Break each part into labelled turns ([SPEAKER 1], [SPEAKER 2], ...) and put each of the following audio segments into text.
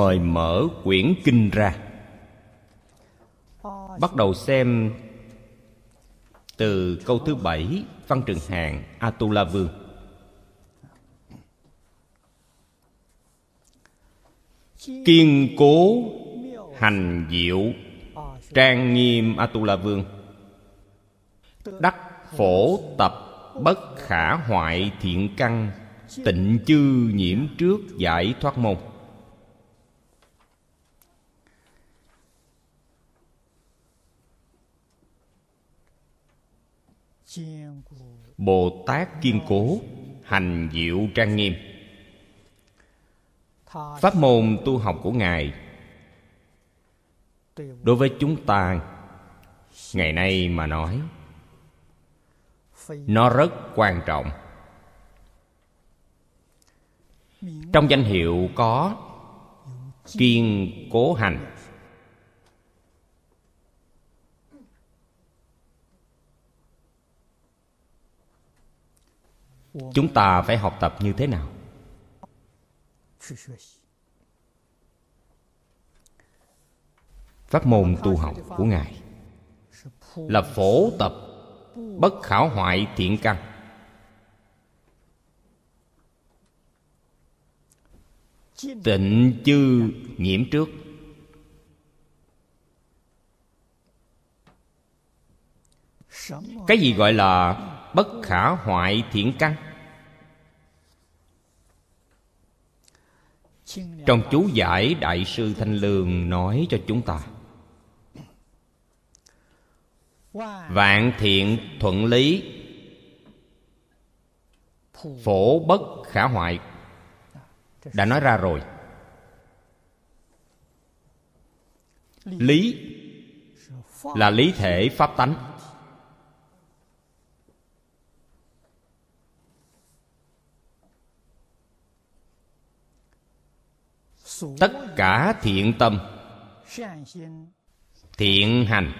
[SPEAKER 1] mời mở quyển kinh ra. Bắt đầu xem từ câu thứ bảy, văn trường hàng atula vương kiên cố, hành diệu, trang nghiêm atula vương đắc phổ tập bất khả hoại thiện căn, tịnh chư nhiễm trước giải thoát môn. Bồ tát kiên cố, hành diệu trang nghiêm. Pháp môn tu học của ngài. Đối với chúng ta, ngày nay mà nói, nó rất quan trọng. Trong danh hiệu có kiên cố hành chúng ta phải học tập như thế nào? Pháp môn tu học của ngài là phổ tập bất khảo hoại thiện căn. Tịnh chư nhiễm trước. Cái gì gọi là bất khả hoại thiện căn? Trong chú giải đại sư thanh lương nói cho chúng ta. Vạn thiện thuận lý, phổ bất khả hoại. Đã nói ra rồi. Lý là lý thể pháp tánh. Tất cả thiện tâm, thiện hành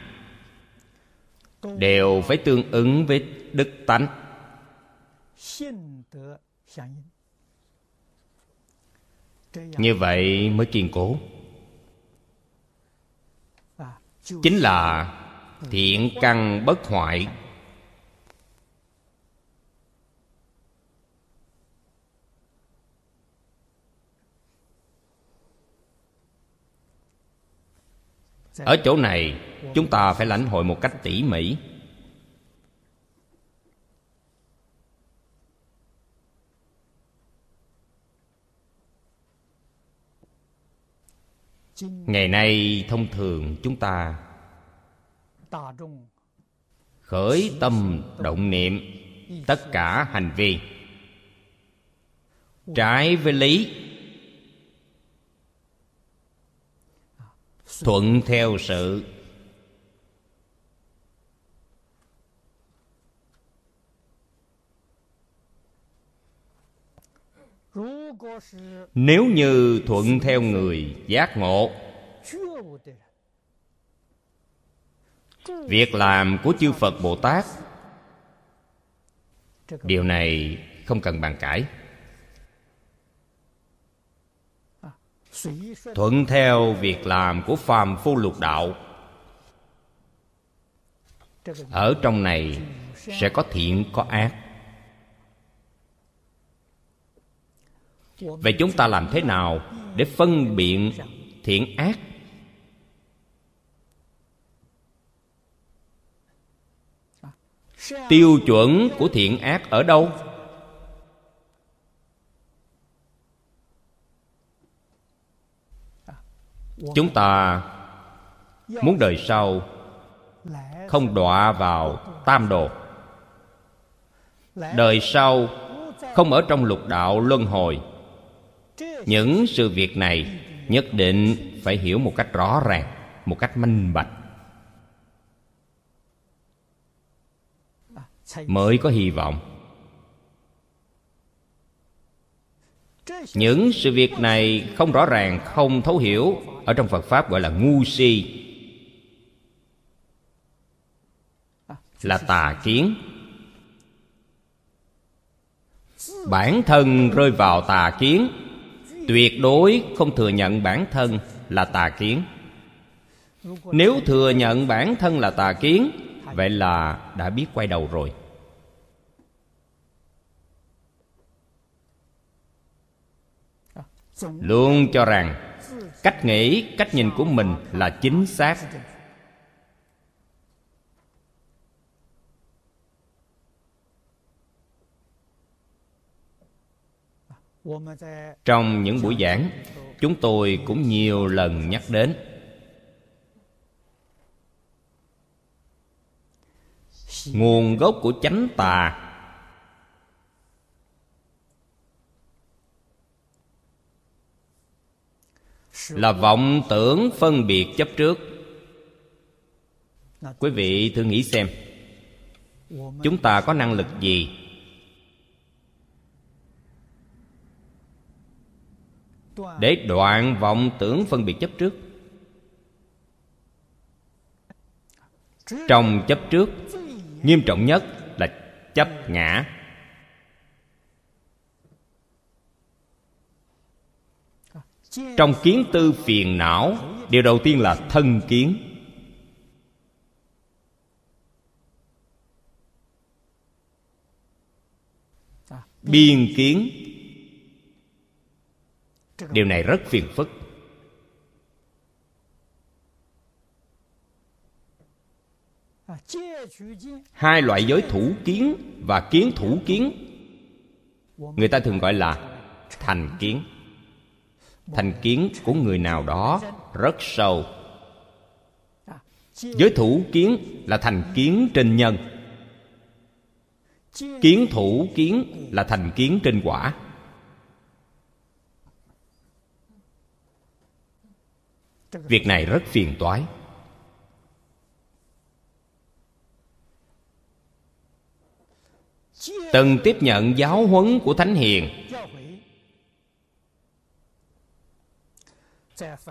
[SPEAKER 1] đều phải tương ứng với đức tánh. Như vậy mới kiên cố. Chính là thiện căn bất hoại. Dạ. ở chỗ này, chúng ta phải lãnh hội một cách tỉ mỉ. Ngày nay, thông thường chúng ta khởi tâm động niệm tất cả hành vi trái với lý. Thuận theo sự. Nếu như thuận theo người giác ngộ, việc làm của chư phật bồ tát, điều này không cần bàn cãi. Thuận theo việc làm của phàm phu lục đạo. Ở trong này sẽ có thiện, có ác. Vậy chúng ta làm thế nào để phân biện thiện ác? Tiêu chuẩn của thiện ác ở đâu? Chúng ta muốn đời sau không đọa vào tam đồ. Đời sau không ở trong lục đạo luân hồi. Những sự việc này nhất định phải hiểu một cách rõ ràng, một cách minh bạch. Mới có hy vọng. Những sự việc này không rõ ràng, không thấu hiểu ở trong phật pháp gọi là ngu si. Là tà kiến. Bản thân rơi vào tà kiến, tuyệt đối không thừa nhận bản thân là tà kiến. Nếu thừa nhận bản thân là tà kiến, vậy là đã biết quay đầu rồi. Luôn cho rằng cách nghĩ, cách nhìn của mình là chính xác. Trong những buổi giảng, chúng tôi cũng nhiều lần nhắc đến. Nguồn gốc của chánh tà là vọng tưởng phân biệt chấp trước. Quý vị thử nghĩ xem, chúng ta có năng lực gì? Để đoạn vọng tưởng phân biệt chấp trước. Trong chấp trước, nghiêm trọng nhất là chấp ngã. Trong kiến tư phiền não, điều đầu tiên là thân kiến. Biên kiến. Điều này rất phiền phức. Hai loại giới thủ kiến và kiến thủ kiến. Người ta thường gọi là thành kiến thành kiến của người nào đó rất sâu. Giới thủ kiến là thành kiến trên nhân. Kiến thủ kiến là thành kiến trên quả. Việc này rất phiền toái. Từng tiếp nhận giáo huấn của thánh hiền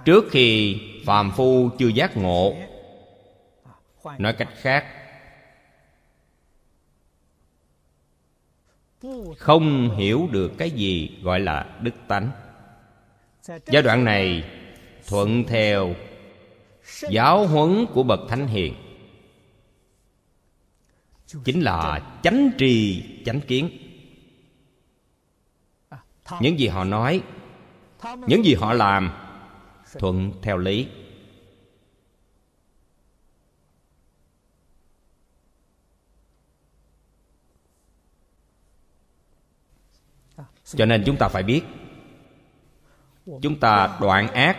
[SPEAKER 1] trước khi phàm phu chưa giác ngộ, nói cách khác, không hiểu được cái gì gọi là đức tánh. Giai đoạn này, thuận theo giáo huấn của bậc thánh hiền, chính là chánh trì chánh kiến. Những gì họ nói, những gì họ làm thuận theo lý. Cho nên chúng ta phải biết, chúng ta đoạn ác,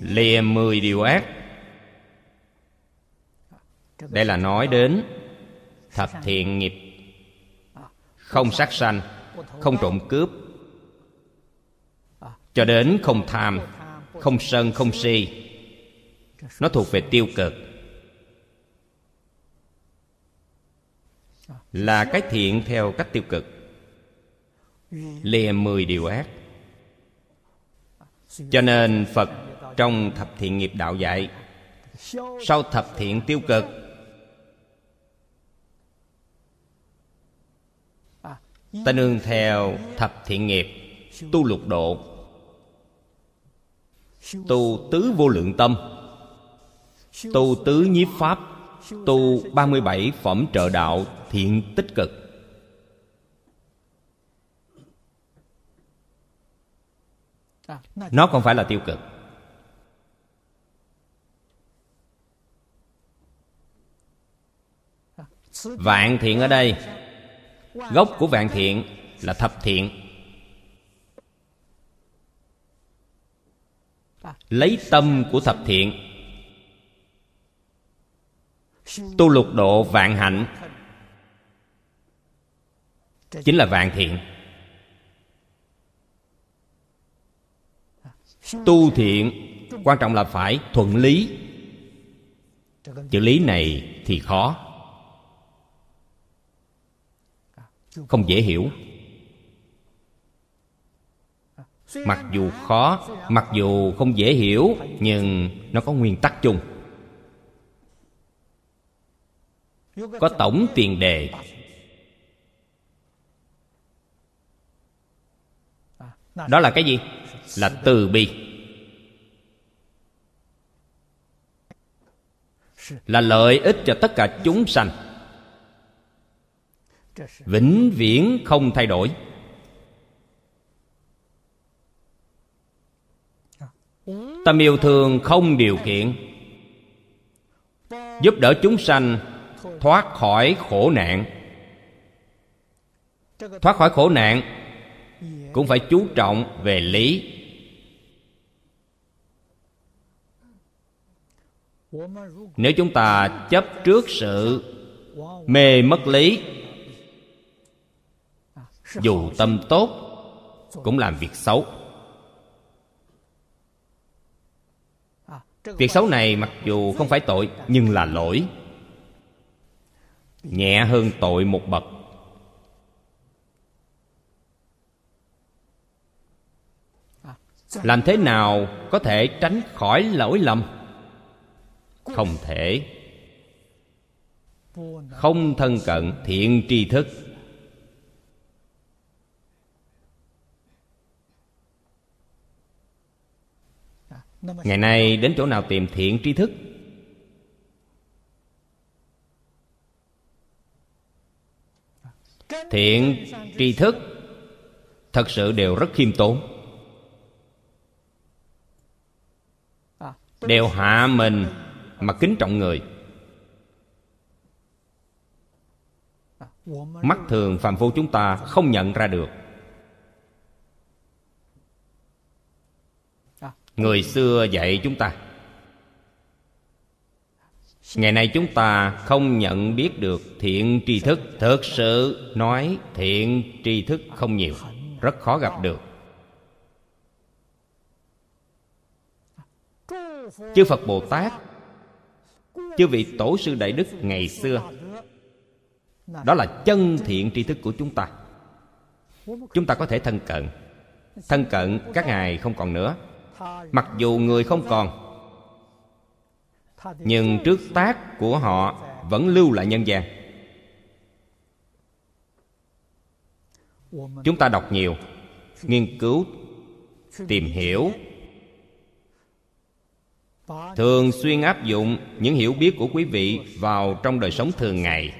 [SPEAKER 1] lìa mười điều ác. Đây là nói đến thập thiện nghiệp. Không sát sanh, không trộm cướp cho đến không tham, không sân, không si. Nó thuộc về tiêu cực. Là cái thiện theo cách tiêu cực. Lìa mười điều ác. Cho nên phật trong thập thiện nghiệp đạo dạy, sau thập thiện tiêu cực, ta nương theo thập thiện nghiệp tu lục độ tu tứ vô lượng tâm. Tu tứ nhiếp pháp. Tu 37 phẩm trợ đạo thiện tích cực. Nó không phải là tiêu cực. Vạn thiện ở đây. Gốc của vạn thiện là thập thiện. Lấy tâm của thập thiện. Tu lục độ vạn hạnh. Chính là vạn thiện. Tu thiện, quan trọng là phải thuận lý. Chữ lý này thì khó. Không dễ hiểu mặc dù khó, mặc dù không dễ hiểu, nhưng nó có nguyên tắc chung. Có tổng tiền đề. Đó là cái gì? Là từ bi. Là lợi ích cho tất cả chúng sanh. Vĩnh viễn không thay đổi. Tâm yêu thương không điều kiện giúp đỡ chúng sanh thoát khỏi khổ nạn. Thoát khỏi khổ nạn cũng phải chú trọng về lý. Nếu chúng ta chấp trước sự mê mất lý, dù tâm tốt cũng làm việc xấu. Việc xấu này mặc dù không phải tội, nhưng là lỗi. Nhẹ hơn tội một bậc. Làm thế nào có thể tránh khỏi lỗi lầm? Không thể. Không thân cận, thiện tri thức. Ngày nay đến chỗ nào tìm thiện tri thức? Thiện tri thức thật sự đều rất khiêm tốn. Đều hạ mình mà kính trọng người. Mắt thường phàm phu chúng ta không nhận ra được. Người xưa dạy chúng ta. Ngày nay chúng ta không nhận biết được thiện tri thức. Thực sự nói thiện tri thức không nhiều, rất khó gặp được. Chư phật bồ tát, chư vị tổ sư đại đức ngày xưa, đó là chân thiện tri thức của chúng ta. Chúng ta có thể thân cận. Thân cận các ngài không còn nữa mặc dù người không còn, nhưng trước tác của họ vẫn lưu lại nhân gian. Chúng ta đọc nhiều, nghiên cứu, tìm hiểu. Thường xuyên áp dụng những hiểu biết của quý vị vào trong đời sống thường ngày.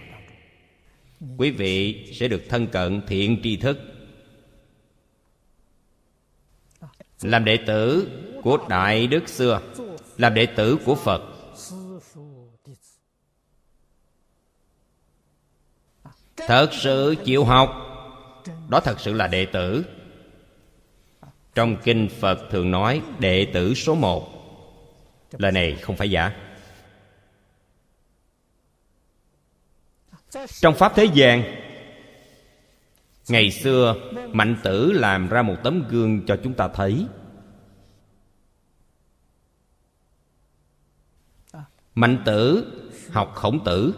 [SPEAKER 1] Quý vị sẽ được thân cận thiện tri thức. Làm đệ tử của đại đức xưa, làm đệ tử của phật. Thật sự chịu học, đó thật sự là đệ tử. Trong kinh phật thường nói đệ tử số một. Lời này không phải giả. Trong pháp thế gian ngày xưa, mạnh tử làm ra một tấm gương cho chúng ta thấy. Mạnh tử học khổng tử.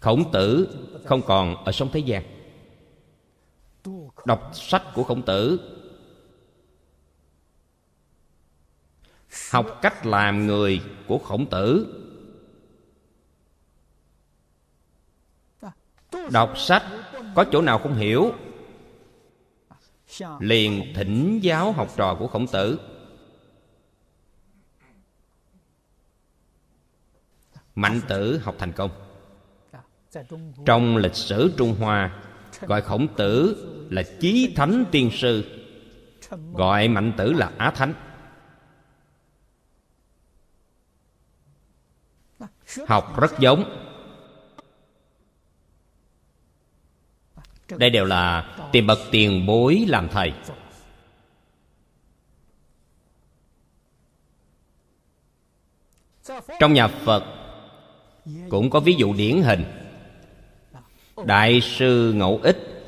[SPEAKER 1] Khổng tử không còn ở sống thế gian. Đọc sách của khổng tử. Học cách làm người của khổng tử. Đọc sách có chỗ nào không hiểu? Liền thỉnh giáo học trò của khổng tử. Mạnh tử học thành công. Trong lịch sử trung hoa, gọi khổng tử là chí thánh tiên sư, gọi mạnh tử là á thánh. Học rất giống. Đây đều là tìm bậc tiền bối làm thầy. Trong nhà phật cũng có ví dụ điển hình. Đại sư ngẫu ích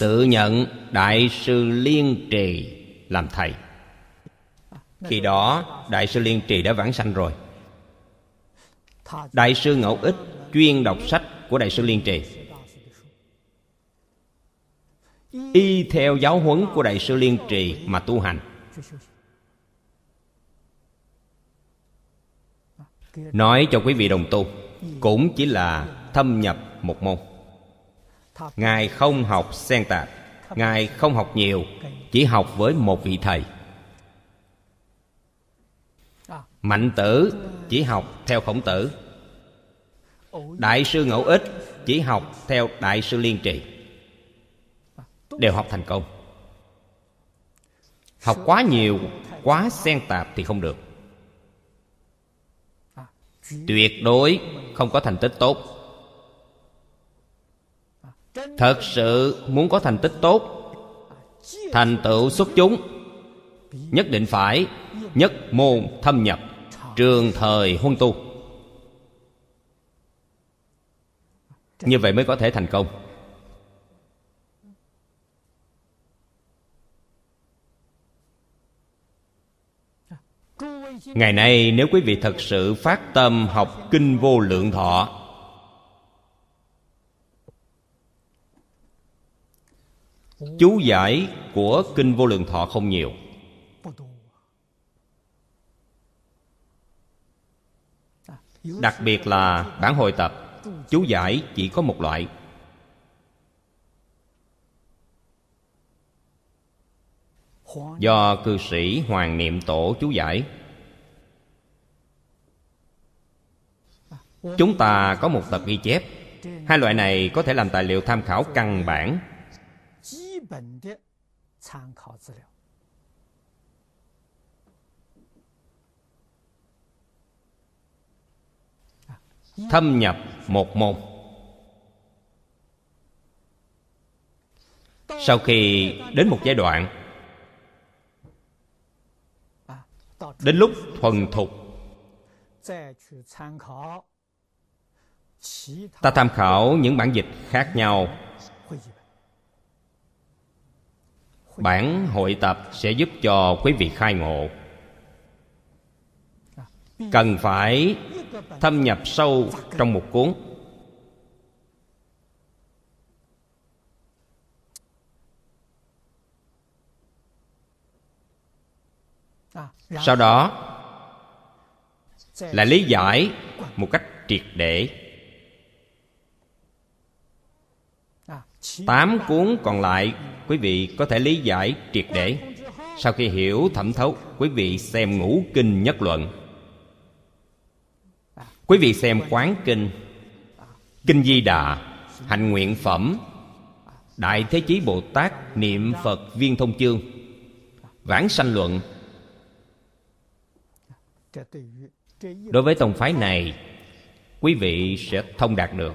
[SPEAKER 1] tự nhận đại sư liên trì làm thầy. Khi đó, đại sư liên trì đã vãng sanh rồi. Đại sư ngẫu ích chuyên đọc sách của đại sư liên trì y theo giáo huấn của đại sư liên trì mà tu hành. Nói cho quý vị đồng tu, cũng chỉ là thâm nhập một môn. Ngài không học xen tạp ngài không học nhiều, chỉ học với một vị thầy. Mạnh tử chỉ học theo khổng tử. Đại sư ngẫu ích chỉ học theo đại sư liên trì đều học thành công. Học quá nhiều, quá xen tạp thì không được. Tuyệt đối không có thành tích tốt. Thật sự muốn có thành tích tốt, thành tựu xuất chúng, nhất định phải nhất môn thâm nhập, trường thời huân tu. Như vậy mới có thể thành công. Ngày nay, nếu quý vị thật sự phát tâm học kinh vô lượng thọ, chú giải của kinh vô lượng thọ không nhiều. Đặc biệt là bản hội tập, chú giải chỉ có một loại. Do cư sĩ hoàng niệm tổ chú giải. Chúng ta có một tập ghi chép. Hai loại này có thể làm tài liệu tham khảo căn bản. Thâm nhập một môn. Sau khi đến một giai đoạn, đến lúc thuần thục ta tham khảo những bản dịch khác nhau. Bản hội tập sẽ giúp cho quý vị khai ngộ. Cần phải thâm nhập sâu trong một cuốn. Sau đó là lý giải một cách triệt để. Tám cuốn còn lại, quý vị có thể lý giải triệt để. Sau khi hiểu thẩm thấu, quý vị xem ngũ kinh nhất luận. Quý vị xem quán kinh. Kinh di đà hạnh nguyện phẩm. Đại thế chí bồ tát niệm phật viên thông chương. Vãng sanh luận. Đối với tông phái này, quý vị sẽ thông đạt được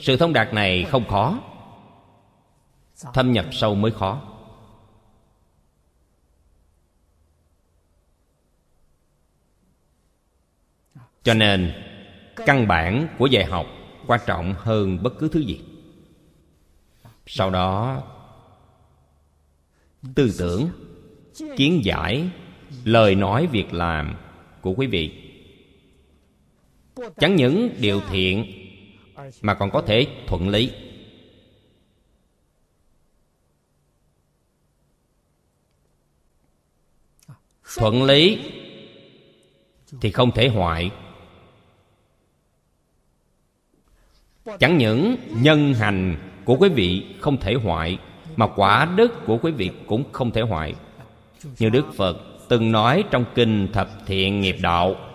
[SPEAKER 1] sự thông đạt này không khó. Thâm nhập sâu mới khó. Cho nên, căn bản của dạy học quan trọng hơn bất cứ thứ gì. Sau đó, tư tưởng, kiến giải, lời nói việc làm của quý vị. Chẳng những điều thiện mà còn có thể thuận lý. Thuận lý thì không thể hoại. Chẳng những nhân hành của quý vị không thể hoại, mà quả đức của quý vị cũng không thể hoại. Như đức phật từng nói trong kinh thập thiện nghiệp đạo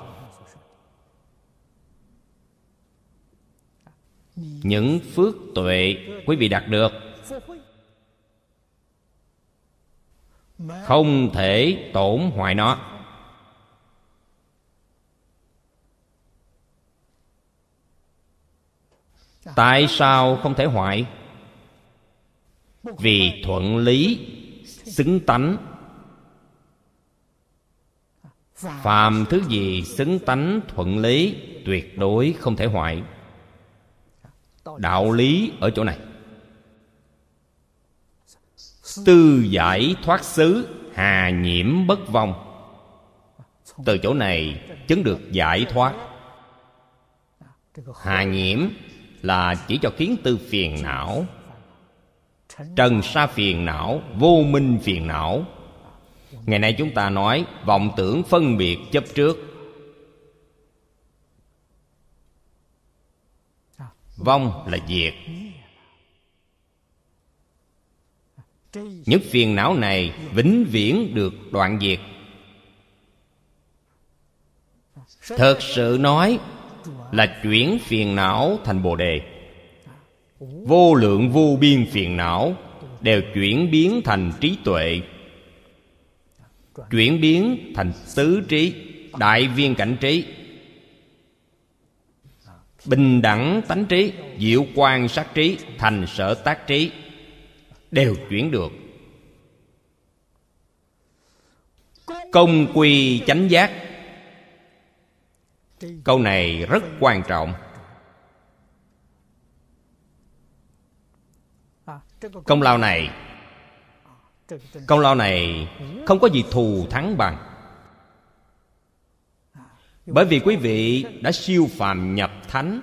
[SPEAKER 1] những phước tuệ quý vị đạt được không thể tổn hoại nó. Tại sao không thể hoại? Vì thuận lý, xứng tánh. Phàm thứ gì xứng tánh thuận lý, tuyệt đối không thể hoại đạo lý ở chỗ này. Tư giải thoát xứ, hà nhiễm bất vong. Từ chỗ này chứng được giải thoát. Hà nhiễm là chỉ cho kiến tư phiền não. Trần sa phiền não, vô minh phiền não. Ngày nay chúng ta nói vọng tưởng phân biệt chấp trước. Vong là diệt. Những phiền não này vĩnh viễn được đoạn diệt. Thật sự nói là chuyển phiền não thành bồ đề. Vô lượng vô biên phiền não đều chuyển biến thành trí tuệ. Chuyển biến thành tứ trí, đại viên cảnh trí bình đẳng tánh trí, diệu quan sát trí, thành sở tác trí, đều chuyển được. Công quy chánh giác. Câu này rất quan trọng. Công lao này, công lao này không có gì thù thắng bằng bởi vì quý vị đã siêu phàm nhập thánh,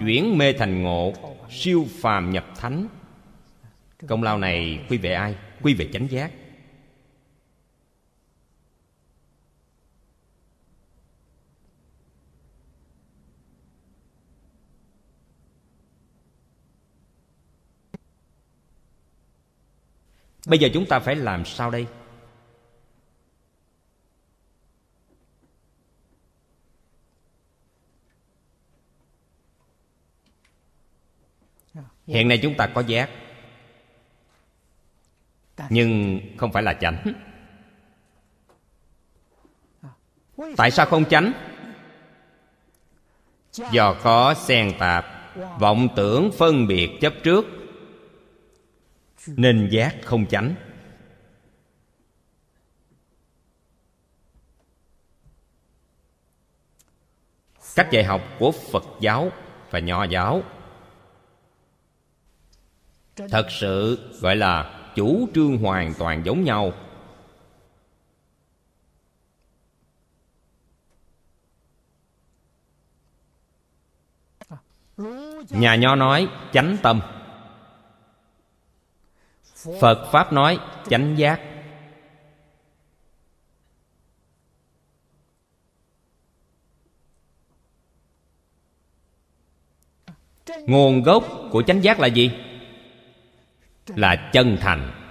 [SPEAKER 1] chuyển mê thành ngộ, siêu phàm nhập thánh. Công lao này quy về ai? Quy về chánh giác. Bây giờ chúng ta phải làm sao đây? Hiện nay chúng ta có giác. Nhưng không phải là chánh. Tại sao không chánh? Do có xen tạp vọng tưởng phân biệt chấp trước nên giác không chánh. Cách dạy học của phật giáo và nho giáo thật sự gọi là chủ trương hoàn toàn giống nhau. Nhà nho nói chánh tâm. Phật pháp nói chánh giác. Nguồn gốc của chánh giác là gì là chân thành.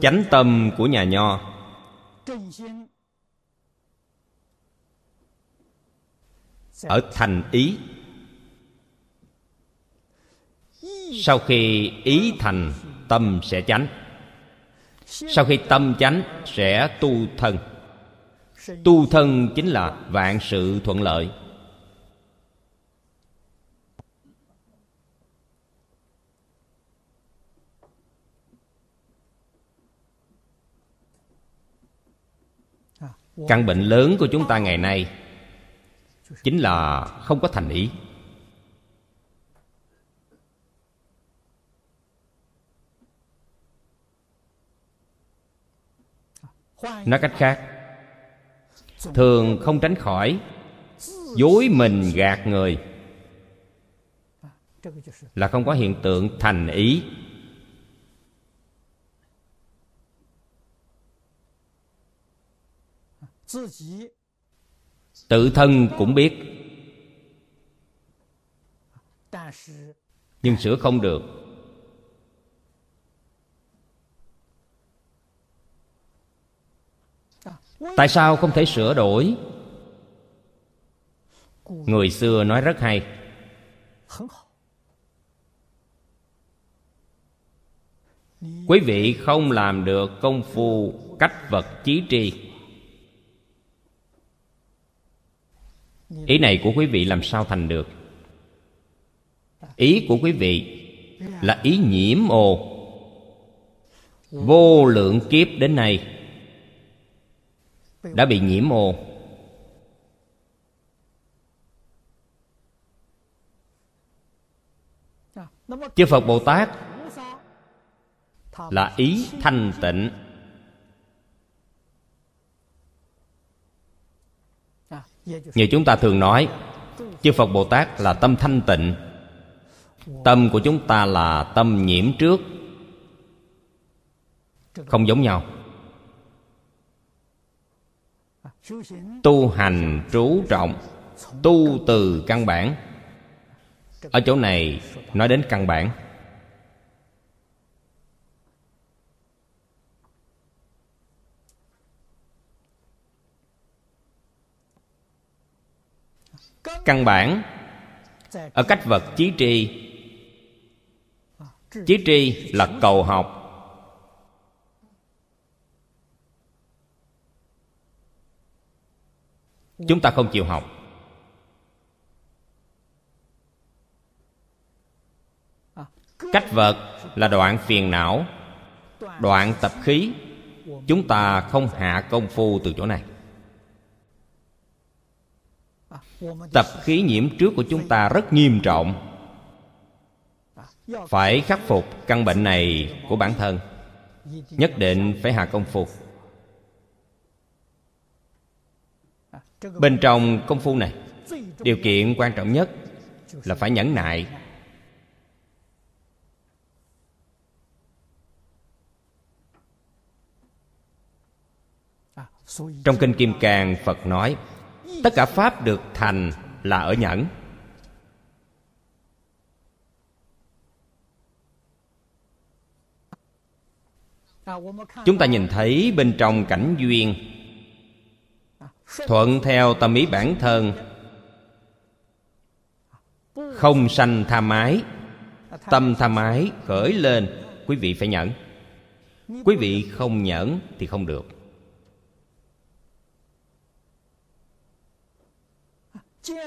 [SPEAKER 1] Chánh tâm của nhà nho. Ở thành ý. Sau khi ý thành, tâm sẽ chánh. Sau khi tâm chánh, sẽ tu thân tu thân chính là vạn sự thuận lợi. Căn bệnh lớn của chúng ta ngày nay chính là không có thành ý. Nói cách khác thường không tránh khỏi. Dối mình gạt người là không có hiện tượng thành ý. Tự thân cũng biết, nhưng sửa không được. Tại sao không thể sửa đổi? Người xưa nói rất hay. Quý vị không làm được công phu, cách vật chí tri. Ý này của quý vị làm sao thành được? Ý của quý vị là ý nhiễm ô vô lượng kiếp đến nay đã bị nhiễm mồ chư phật bồ tát là ý thanh tịnh. Như chúng ta thường nói chư phật bồ tát là tâm thanh tịnh. Tâm của chúng ta là tâm nhiễm trước. Không giống nhau tu hành trú trọng, tu từ căn bản. Ở chỗ này nói đến căn bản. Căn bản ở cách vật chí tri. Chí tri là cầu học. Chúng ta không chịu học. Cách vật là đoạn phiền não, đoạn tập khí. Chúng ta không hạ công phu từ chỗ này. Tập khí nhiễm trước của chúng ta rất nghiêm trọng. Phải khắc phục căn bệnh này của bản thân. Nhất định phải hạ công phu. Bên trong công phu này, điều kiện quan trọng nhất là phải nhẫn nại. Trong kinh kim cang, phật nói, tất cả pháp được thành là ở nhẫn. Chúng ta nhìn thấy bên trong cảnh duyên thuận theo tâm ý bản thân. Không sanh tham ái tâm tham ái khởi lên. Quý vị phải nhẫn. Quý vị không nhẫn thì không được.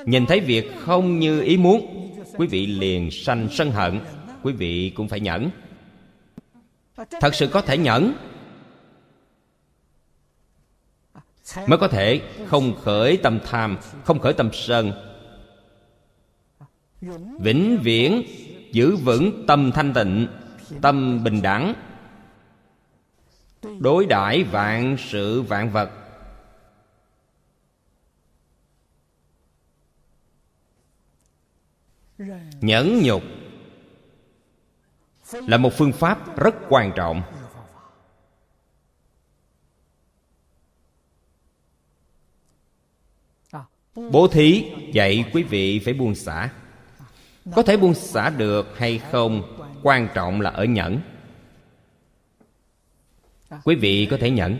[SPEAKER 1] Nhìn thấy việc không như ý muốn, quý vị liền sanh sân hận. Quý vị cũng phải nhẫn. Thật sự có thể nhẫn. Mới có thể không khởi tâm tham, không khởi tâm sân. Vĩnh viễn giữ vững tâm thanh tịnh, tâm bình đẳng. Đối đãi vạn sự vạn vật. Nhẫn nhục là một phương pháp rất quan trọng. Bố thí dạy quý vị phải buông xả. Có thể buông xả được hay không, quan trọng là ở nhẫn. Quý vị có thể nhẫn.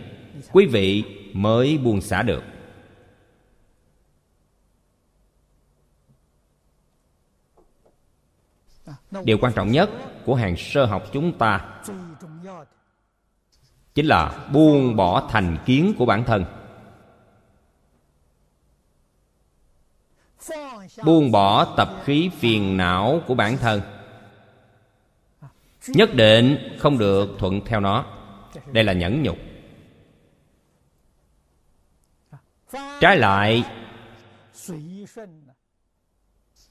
[SPEAKER 1] Quý vị mới buông xả được. Điều quan trọng nhất của hàng sơ học chúng ta chính là buông bỏ thành kiến của bản thân. Buông bỏ tập khí phiền não của bản thân. Nhất định không được thuận theo nó. Đây là nhẫn nhục. Trái lại,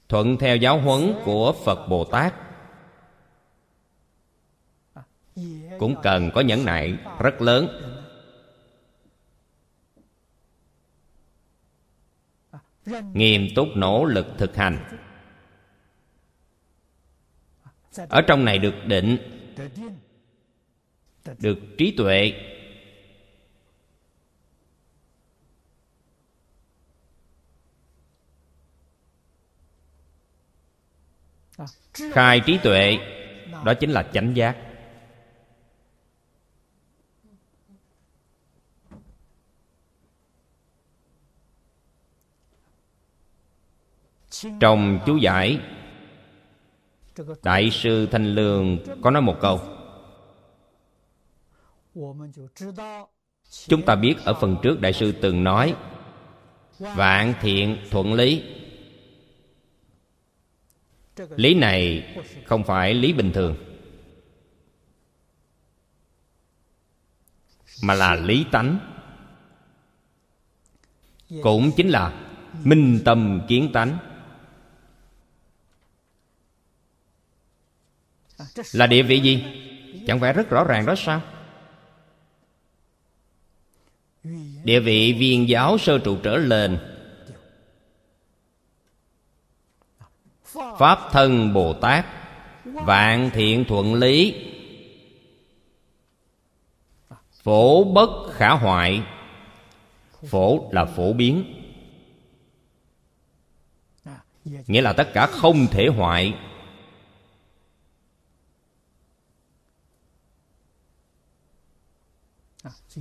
[SPEAKER 1] thuận theo giáo huấn của phật bồ tát, cũng cần có nhẫn nại rất lớn. Nghiêm túc nỗ lực thực hành. Ở trong này được định, được trí tuệ. Khai trí tuệ, đó chính là chánh giác. Trong chú giải, đại sư thanh lương có nói một câu. Chúng ta biết ở phần trước đại sư từng nói, vạn thiện thuận lý. Lý này không phải lý bình thường, mà là lý tánh. Cũng chính là minh tâm kiến tánh. là địa vị gì? Chẳng phải rất rõ ràng đó sao? Địa vị viên giáo sơ trụ trở lên. Pháp thân bồ tát, vạn thiện thuận lý. Phổ bất khả hoại. Phổ là phổ biến. Nghĩa là tất cả không thể hoại.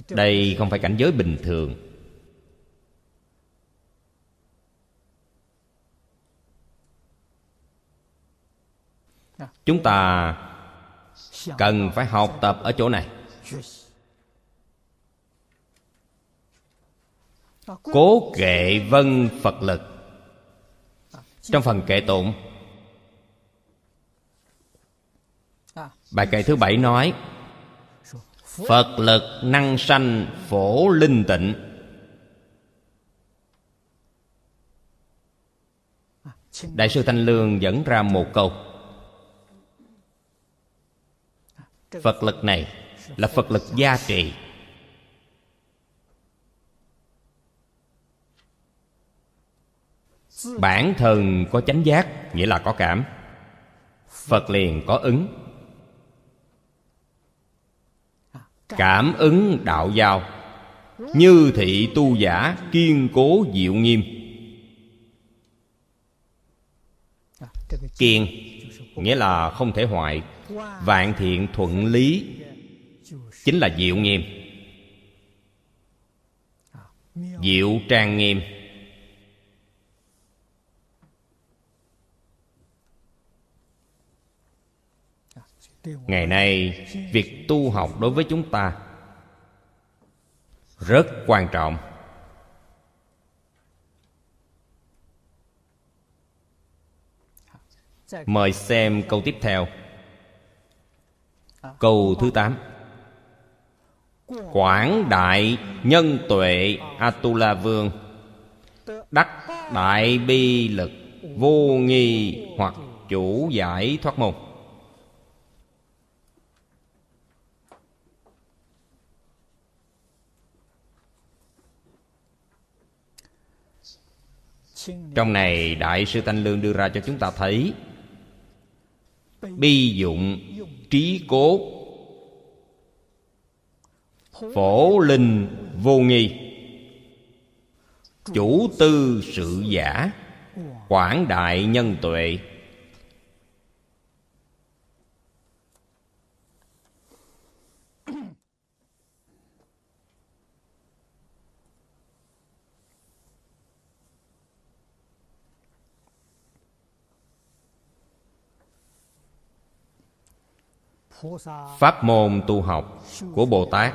[SPEAKER 1] Đây không phải cảnh giới bình thường. Chúng ta cần phải học tập ở chỗ này. Cố kệ vân phật lực. Trong phần kệ tụng, bài kệ thứ bảy nói phật lực năng sanh phổ linh tịnh. Đại sư thanh lương dẫn ra một câu. Phật lực này là phật lực gia trì. Bản thân có chánh giác, nghĩa là có cảm. Phật liền có ứng. Cảm ứng đạo giao. Như thị tu giả kiên cố diệu nghiêm. Kiên nghĩa là không thể hoại vạn thiện thuận lý, chính là diệu nghiêm. Diệu trang nghiêm. Ngày nay, việc tu học đối với chúng ta rất quan trọng. Mời xem câu tiếp theo. Câu thứ tám. Quảng đại nhân tuệ atula vương, đắc đại bi lực, vô nghi hoặc chủ giải thoát môn. Trong này đại sư thanh lương đưa ra cho chúng ta thấy bi dụng trí cố, phổ linh vô nghi, chủ tư sự giả, quảng đại nhân tuệ. Pháp môn tu học của bồ tát.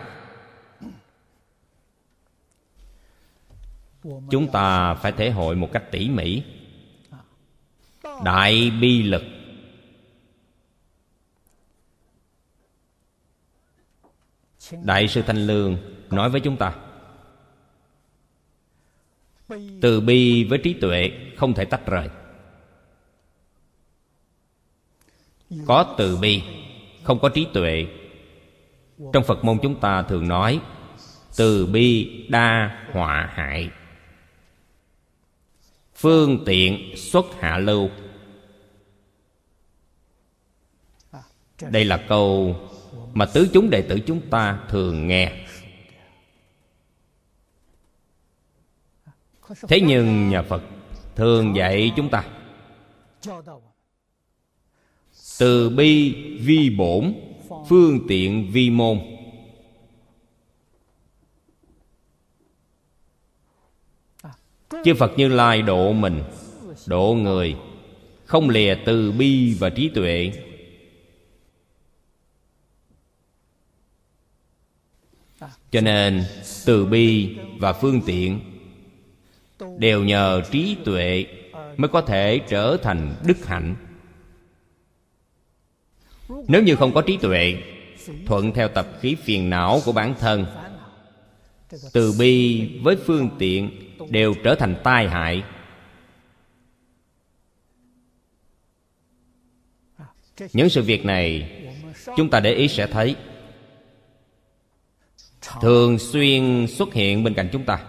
[SPEAKER 1] Chúng ta phải thể hội một cách tỉ mỉ. Đại bi lực. Đại sư thanh lương nói với chúng ta, từ bi với trí tuệ không thể tách rời. Có từ bi không có trí tuệ. Trong phật môn chúng ta thường nói, từ bi, đa, họa, hại. Phương tiện xuất hạ lưu. Đây là câu mà tứ chúng đệ tử chúng ta thường nghe. Thế nhưng nhà phật thường dạy chúng ta từ bi vi bổn, phương tiện vi môn. Chư phật như lai độ mình, độ người, không lìa từ bi và trí tuệ. Cho nên, từ bi và phương tiện đều nhờ trí tuệ mới có thể trở thành đức hạnh nếu như không có trí tuệ, thuận theo tập khí phiền não của bản thân, từ bi với phương tiện đều trở thành tai hại. Những sự việc này, chúng ta để ý sẽ thấy. Thường xuyên xuất hiện bên cạnh chúng ta.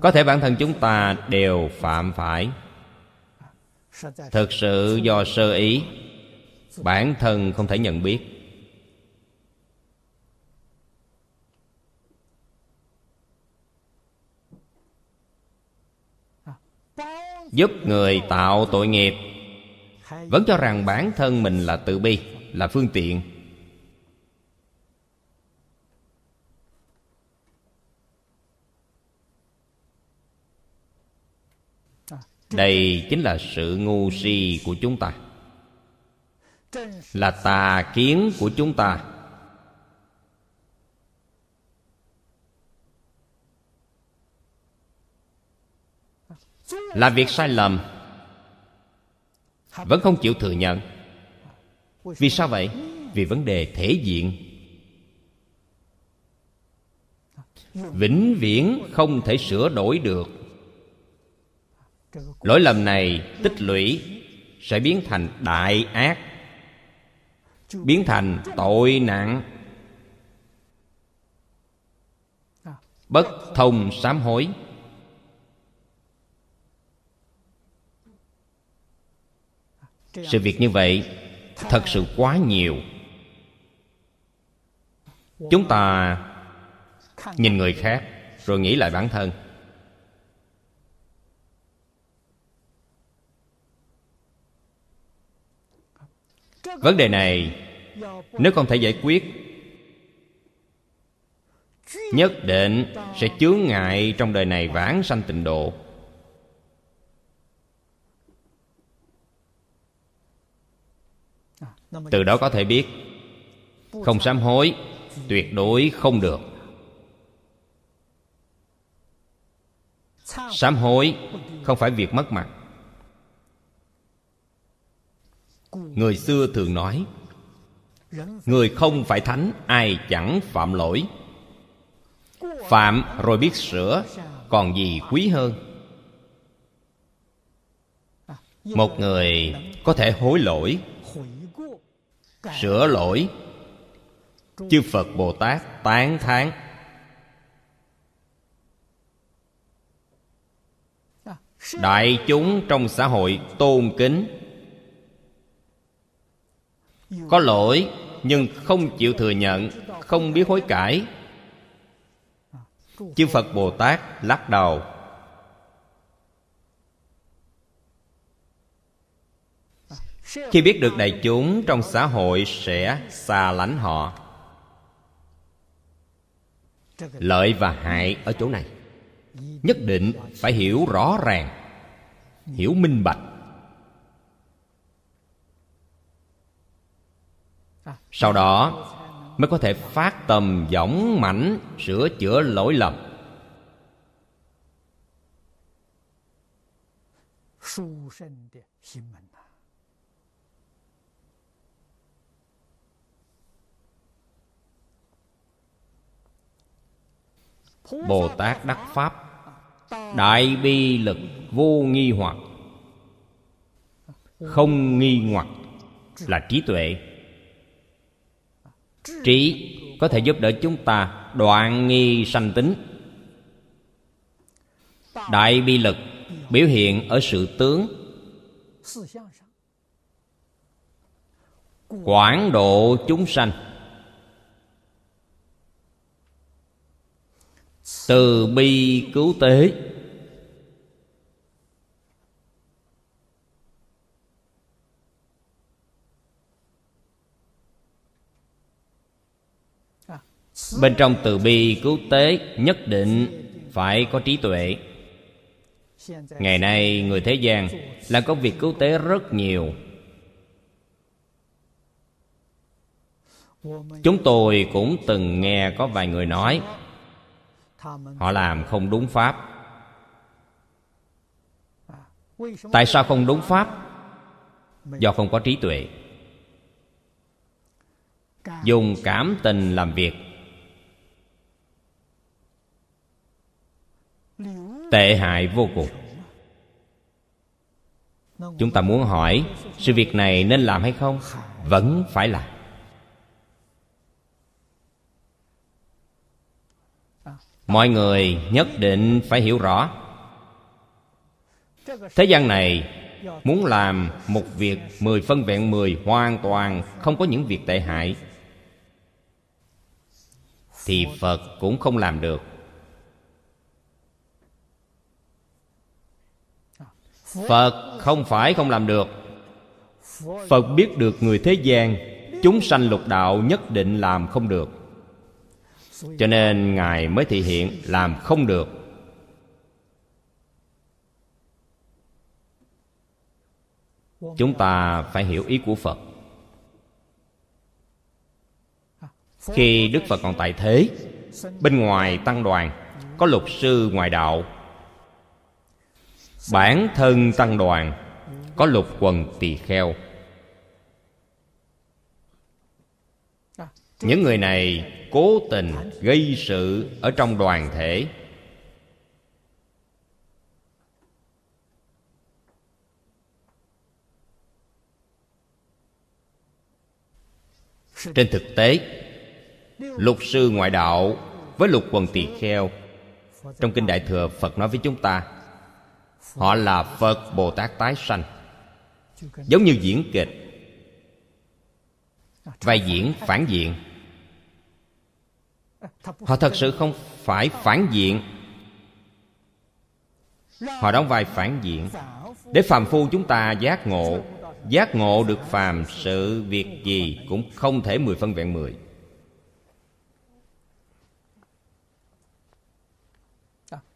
[SPEAKER 1] Có thể bản thân chúng ta đều phạm phải. Thực sự do sơ ý bản thân không thể nhận biết. Giúp người tạo tội nghiệp. Vẫn cho rằng bản thân mình là tự bi, là phương tiện. Đây chính là sự ngu si của chúng ta là tà kiến của chúng ta. Là việc sai lầm. Vẫn không chịu thừa nhận. Vì sao vậy? Vì vấn đề thể diện. Vĩnh viễn không thể sửa đổi được. Lỗi lầm này tích lũy sẽ biến thành đại ác biến thành tội nặng bất thông sám hối. Sự việc như vậy thật sự quá nhiều. Chúng ta nhìn người khác rồi nghĩ lại bản thân. Vấn đề này, nếu không thể giải quyết, nhất định sẽ chướng ngại trong đời này vãng sanh tịnh độ. Từ đó có thể biết, không sám hối tuyệt đối không được. Sám hối không phải việc mất mặt. Người xưa thường nói, người không phải thánh, ai chẳng phạm lỗi. Phạm rồi biết sửa, còn gì quý hơn? Một người có thể hối lỗi, sửa lỗi. Chư phật bồ tát tán thán, đại chúng trong xã hội tôn kính có lỗi, nhưng không chịu thừa nhận, không biết hối cải. Chư phật bồ tát lắc đầu. Khi biết được đại chúng trong xã hội sẽ xa lánh họ. Lợi và hại ở chỗ này. Nhất định phải hiểu rõ ràng, hiểu minh bạch. Sau đó mới có thể phát tầm dõng mãnh sửa chữa lỗi lầm. Bồ tát đắc pháp, đại bi lực vô nghi hoặc. Không nghi hoặc là trí tuệ trí có thể giúp đỡ chúng ta đoạn nghi sanh tính. Đại bi lực biểu hiện ở sự tướng. Quảng độ chúng sanh. Từ bi cứu tế. Bên trong từ bi cứu tế nhất định phải có trí tuệ. Ngày nay người thế gian làm công việc cứu tế rất nhiều. Chúng tôi cũng từng nghe có vài người nói, họ làm không đúng pháp. Tại sao không đúng pháp? Do không có trí tuệ. Dùng cảm tình làm việc. Tệ hại vô cùng. Chúng ta muốn hỏi, sự việc này nên làm hay không? Vẫn phải làm. Mọi người nhất định phải hiểu rõ. Thế gian này Muốn làm một việc mười phân vẹn mười Hoàn toàn không có những việc tệ hại, Thì Phật cũng không làm được. Phật không phải không làm được. Phật biết được người thế gian, Chúng sanh lục đạo nhất định làm không được. Cho nên Ngài mới thị hiện làm không được. Chúng ta phải hiểu ý của Phật. Khi Đức Phật còn tại thế, Bên ngoài tăng đoàn, Có lục sư ngoại đạo. Bản thân tăng đoàn, Có lục quần tỳ kheo. Những người này cố tình gây sự Ở trong đoàn thể. Trên thực tế, Lục sư ngoại đạo Với lục quần tỳ kheo, Trong Kinh Đại Thừa Phật nói với chúng ta Họ là Phật Bồ Tát tái sanh. Giống như diễn kịch. Vai diễn, phản diện. Họ thật sự không phải phản diện. Họ đóng vai phản diện. Để phàm phu chúng ta giác ngộ Giác ngộ được phàm sự, việc gì Cũng không thể mười phân vẹn mười.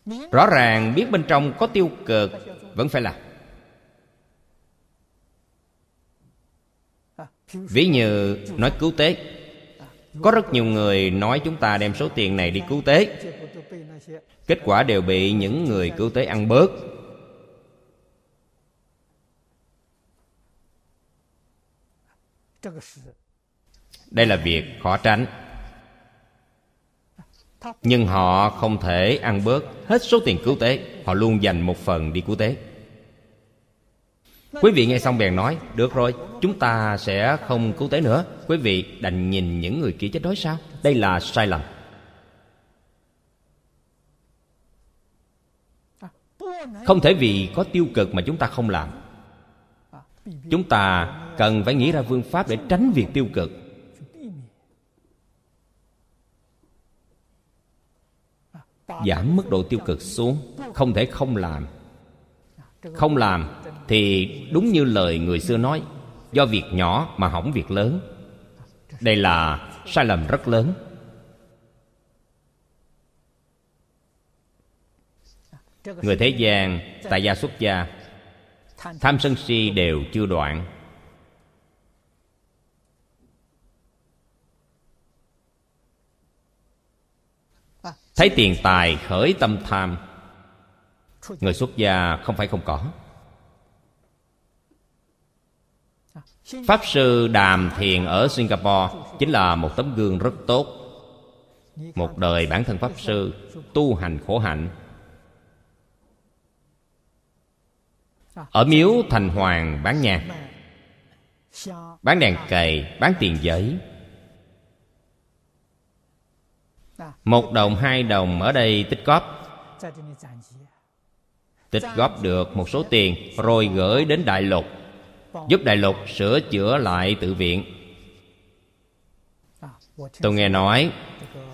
[SPEAKER 1] Rõ ràng biết bên trong có tiêu cực, Vẫn phải làm. Ví như nói cứu tế. Có rất nhiều người nói chúng ta đem số tiền này đi cứu tế. Kết quả đều bị những người cứu tế ăn bớt. Đây là việc khó tránh. Nhưng họ không thể ăn bớt hết số tiền cứu tế. Họ luôn dành một phần đi cứu tế. Quý vị nghe xong bèn nói Được rồi, chúng ta sẽ không cứu tế nữa. Quý vị đành nhìn những người kia chết đói sao? Đây là sai lầm. Không thể vì có tiêu cực mà chúng ta không làm. Chúng ta cần phải nghĩ ra phương pháp để tránh việc tiêu cực. Giảm mức độ tiêu cực xuống. Không thể không làm. Không làm thì đúng như lời người xưa nói, do việc nhỏ mà hỏng việc lớn. Đây là sai lầm rất lớn. Người thế gian, tại gia xuất gia, tham sân si đều chưa đoạn. Thấy tiền tài khởi tâm tham. Người xuất gia không phải không có. Pháp sư Đàm Thiền ở Singapore Chính là một tấm gương rất tốt. Một đời bản thân Pháp sư Tu hành khổ hạnh. Ở miếu thành hoàng bán nhang. Bán đèn cầy, bán tiền giấy. Một đồng, hai đồng ở đây tích góp. Tích góp được một số tiền Rồi gửi đến Đại Lục giúp đại lục sửa chữa lại tự viện. Tôi nghe nói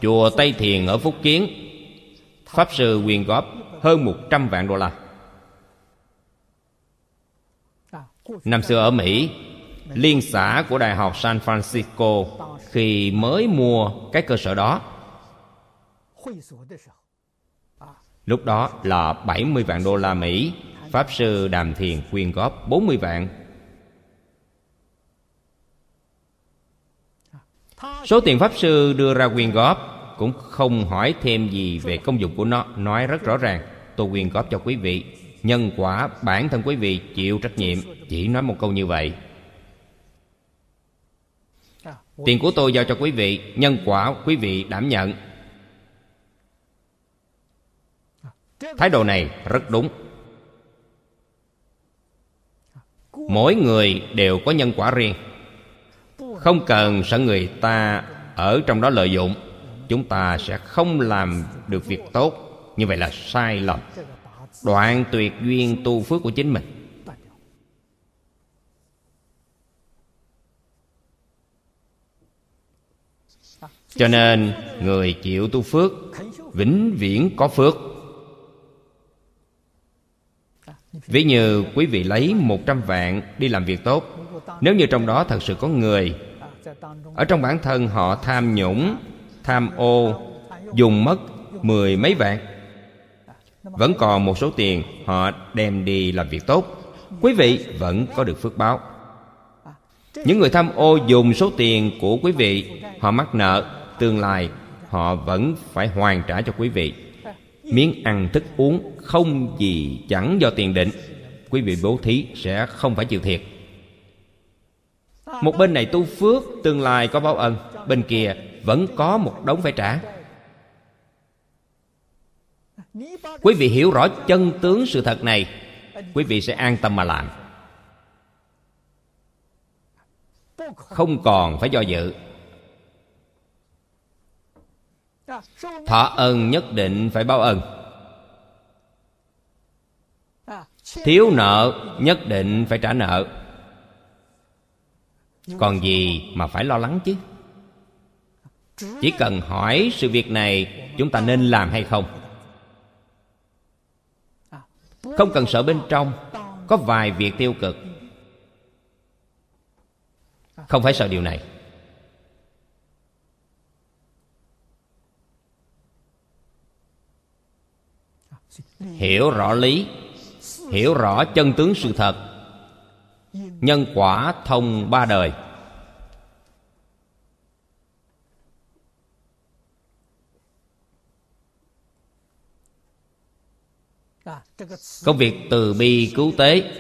[SPEAKER 1] chùa tây thiền ở phúc kiến pháp sư quyên góp hơn một trăm vạn đô la. Năm xưa ở mỹ liên xã của đại học san francisco khi mới mua cái cơ sở đó lúc đó là 70 vạn đô la Mỹ. Pháp sư Đàm Thiền quyên góp 40 vạn. Số tiền Pháp Sư đưa ra quyên góp Cũng không hỏi thêm gì về công dụng của nó Nói rất rõ ràng. Tôi quyên góp cho quý vị. Nhân quả bản thân quý vị chịu trách nhiệm Chỉ nói một câu như vậy. Tiền của tôi giao cho quý vị Nhân quả quý vị đảm nhận thái độ này rất đúng. Mỗi người đều có nhân quả riêng. Không cần sợ người ta ở trong đó lợi dụng, chúng ta sẽ không làm được việc tốt. Như vậy là sai lầm. Đoạn tuyệt duyên tu phước của chính mình. Cho nên người chịu tu phước vĩnh viễn có phước ví như quý vị lấy một trăm vạn đi làm việc tốt. Nếu như trong đó thật sự có người ở trong bản thân họ tham nhũng, tham ô, dùng mất mười mấy vạn, vẫn còn một số tiền họ đem đi làm việc tốt, quý vị vẫn có được phước báo. Những người tham ô dùng số tiền của quý vị, họ mắc nợ, tương lai họ vẫn phải hoàn trả cho quý vị miếng ăn thức uống không gì chẳng do tiền định. Quý vị bố thí sẽ không phải chịu thiệt. Một bên này tu phước, tương lai có báo ân. Bên kia vẫn có một đống phải trả. Quý vị hiểu rõ chân tướng sự thật này, quý vị sẽ an tâm mà làm. Không còn phải do dự thọ ân nhất định phải báo ân. Thiếu nợ nhất định phải trả nợ. Còn gì mà phải lo lắng chứ? Chỉ cần hỏi sự việc này, chúng ta nên làm hay không? Không cần sợ bên trong, có vài việc tiêu cực. Không phải sợ điều này. Hiểu rõ lý. Hiểu rõ chân tướng sự thật. Nhân quả thông ba đời. Công việc từ bi cứu tế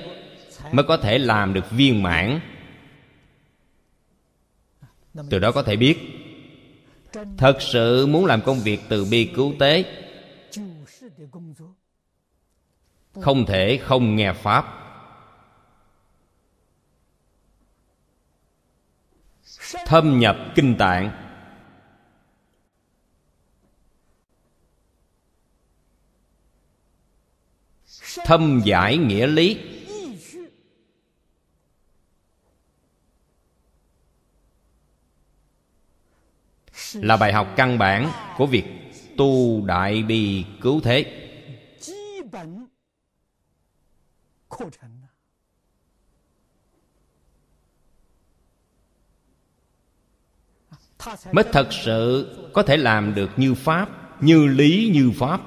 [SPEAKER 1] mới có thể làm được viên mãn. Từ đó có thể biết, thật sự muốn làm công việc từ bi cứu tế Ừ. không thể không nghe pháp. Thâm nhập kinh tạng. Thâm giải nghĩa lý. Là bài học căn bản của việc tu đại bi cứu thế. Mới thật sự có thể làm được như pháp, như lý như pháp.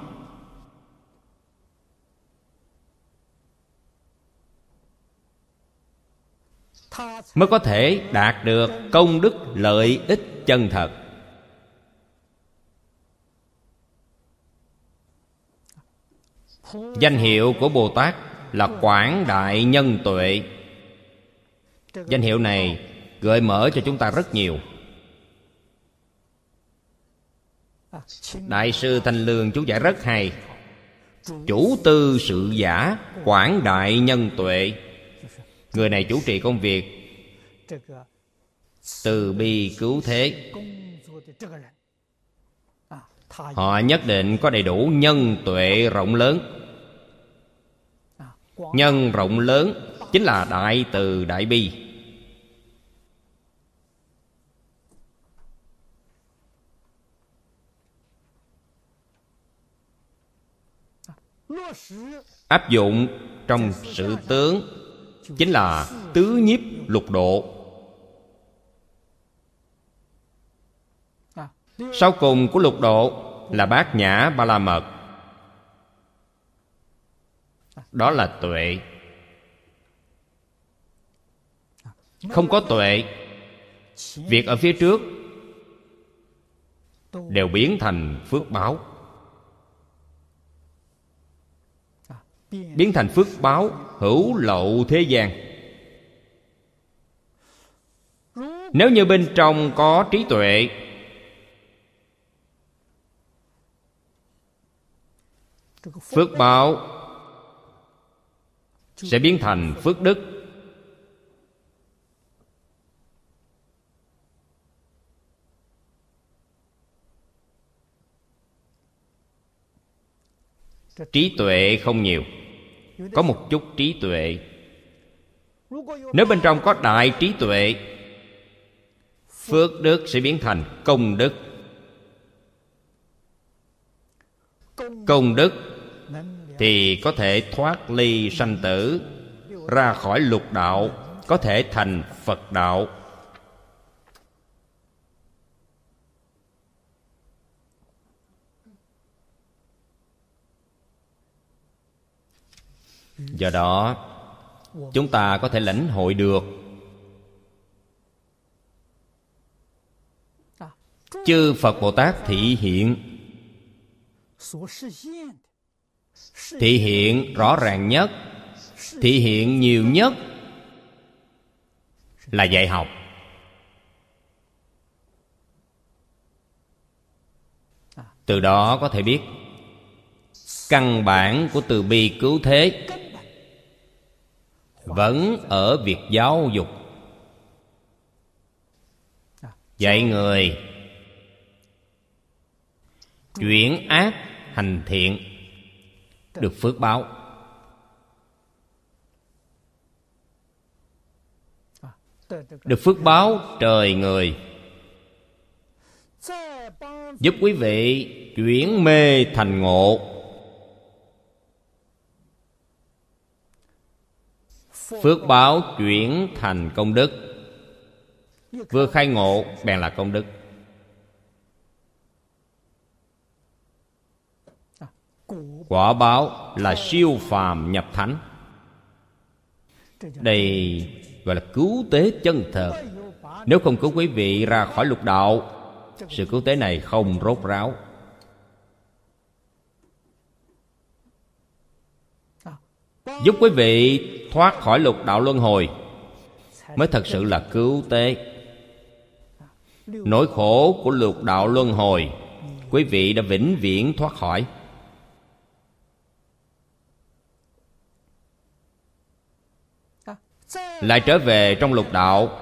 [SPEAKER 1] Mới có thể đạt được công đức lợi ích chân thật. Danh hiệu của bồ tát là quảng đại nhân tuệ. Danh hiệu này gợi mở cho chúng ta rất nhiều. Đại sư thanh lương chú giải rất hay. Chủ tư sự giả, quảng đại nhân tuệ. Người này chủ trì công việc từ bi cứu thế. Họ nhất định có đầy đủ nhân tuệ rộng lớn nhân rộng lớn, chính là đại từ đại bi. Áp dụng trong sự tướng, chính là tứ nhiếp lục độ. Sau cùng của lục độ là bát nhã ba la mật đó là tuệ. Không có tuệ, việc ở phía trước đều biến thành phước báo. Biến thành phước báo hữu lậu thế gian. Nếu như bên trong có trí tuệ, phước báo sẽ biến thành phước đức. Trí tuệ không nhiều. Có một chút trí tuệ. Nếu bên trong có đại trí tuệ phước đức sẽ biến thành công đức. Công đức thì có thể thoát ly sanh tử, ra khỏi lục đạo, có thể thành phật đạo. Do đó, chúng ta có thể lãnh hội được. Chư phật bồ tát thị hiện thị hiện rõ ràng nhất. Thị hiện nhiều nhất là dạy học. Từ đó có thể biết căn bản của từ bi cứu thế vẫn ở việc giáo dục. Dạy người, chuyển ác, hành thiện được phước báo. Được phước báo trời người. Giúp quý vị chuyển mê thành ngộ. Phước báo chuyển thành công đức. Vừa khai ngộ, bèn là công đức. Quả báo là siêu phàm nhập thánh. Đây gọi là cứu tế chân thật. Nếu không cứu quý vị ra khỏi lục đạo, sự cứu tế này không rốt ráo. Giúp quý vị thoát khỏi lục đạo luân hồi mới thật sự là cứu tế. Nỗi khổ của lục đạo luân hồi, quý vị đã vĩnh viễn thoát khỏi. Lại trở về trong lục đạo.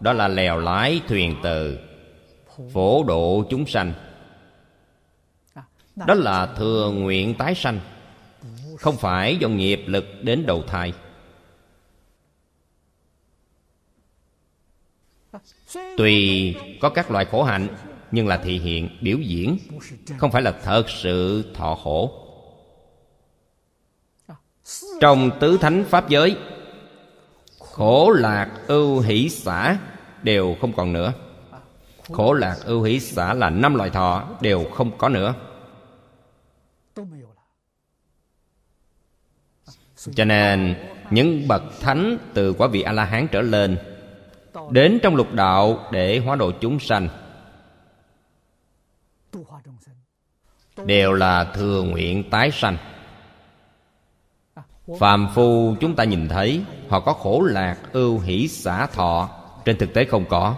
[SPEAKER 1] Đó là lèo lái thuyền từ phổ độ chúng sanh. Đó là thừa nguyện tái sanh. Không phải do nghiệp lực đến đầu thai. Tùy có các loại khổ hạnh Nhưng là thị hiện, biểu diễn. Không phải là thật sự thọ khổ. Trong tứ thánh pháp giới Khổ lạc ưu hỷ xả, Đều không còn nữa. Khổ lạc ưu hỷ xả là năm loại thọ, Đều không có nữa. Cho nên, Những bậc thánh từ quả vị A-la-hán trở lên, Đến trong lục đạo để hóa độ chúng sanh, Đều là thừa nguyện tái sanh. Phàm phu chúng ta nhìn thấy Họ có khổ lạc, ưu hỷ, xả thọ. Trên thực tế không có.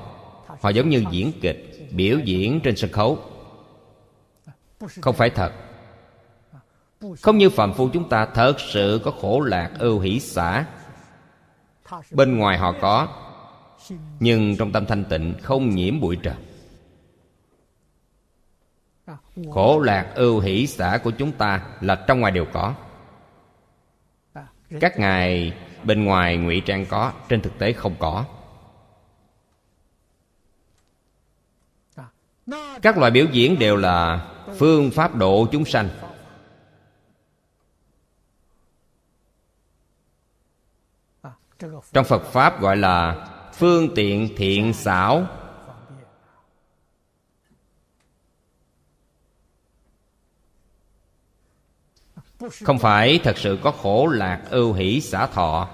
[SPEAKER 1] Họ giống như diễn kịch Biểu diễn trên sân khấu. Không phải thật. Không như phàm phu chúng ta thật sự có khổ lạc, ưu hỷ, xả. Bên ngoài họ có Nhưng trong tâm thanh tịnh không nhiễm bụi trần. Khổ lạc ưu hỷ xả của chúng ta là trong ngoài đều có các ngài bên ngoài ngụy trang có, trên thực tế không có. Các loại biểu diễn đều là phương pháp độ chúng sanh. Trong phật pháp gọi là phương tiện thiện xảo. Không phải thật sự có khổ lạc ưu hỷ xả thọ.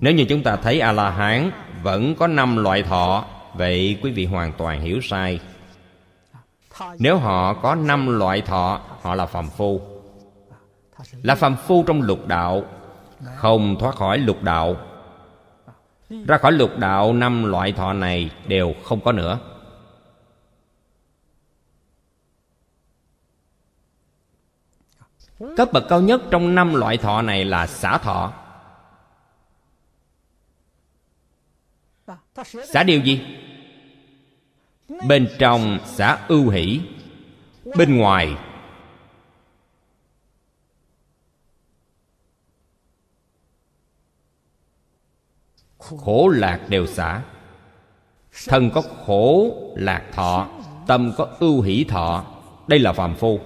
[SPEAKER 1] Nếu như chúng ta thấy a la hán vẫn có năm loại thọ, vậy quý vị hoàn toàn hiểu sai. Nếu họ có năm loại thọ, họ là phàm phu. Là phàm phu trong lục đạo, không thoát khỏi lục đạo. Ra khỏi lục đạo, năm loại thọ này đều không có nữa. Cấp bậc cao nhất trong năm loại thọ này là xả thọ. Xả điều gì? Bên trong xả ưu hỷ, bên ngoài khổ lạc đều xả. Thân có khổ lạc thọ, tâm có ưu hỷ thọ. Đây là phàm phu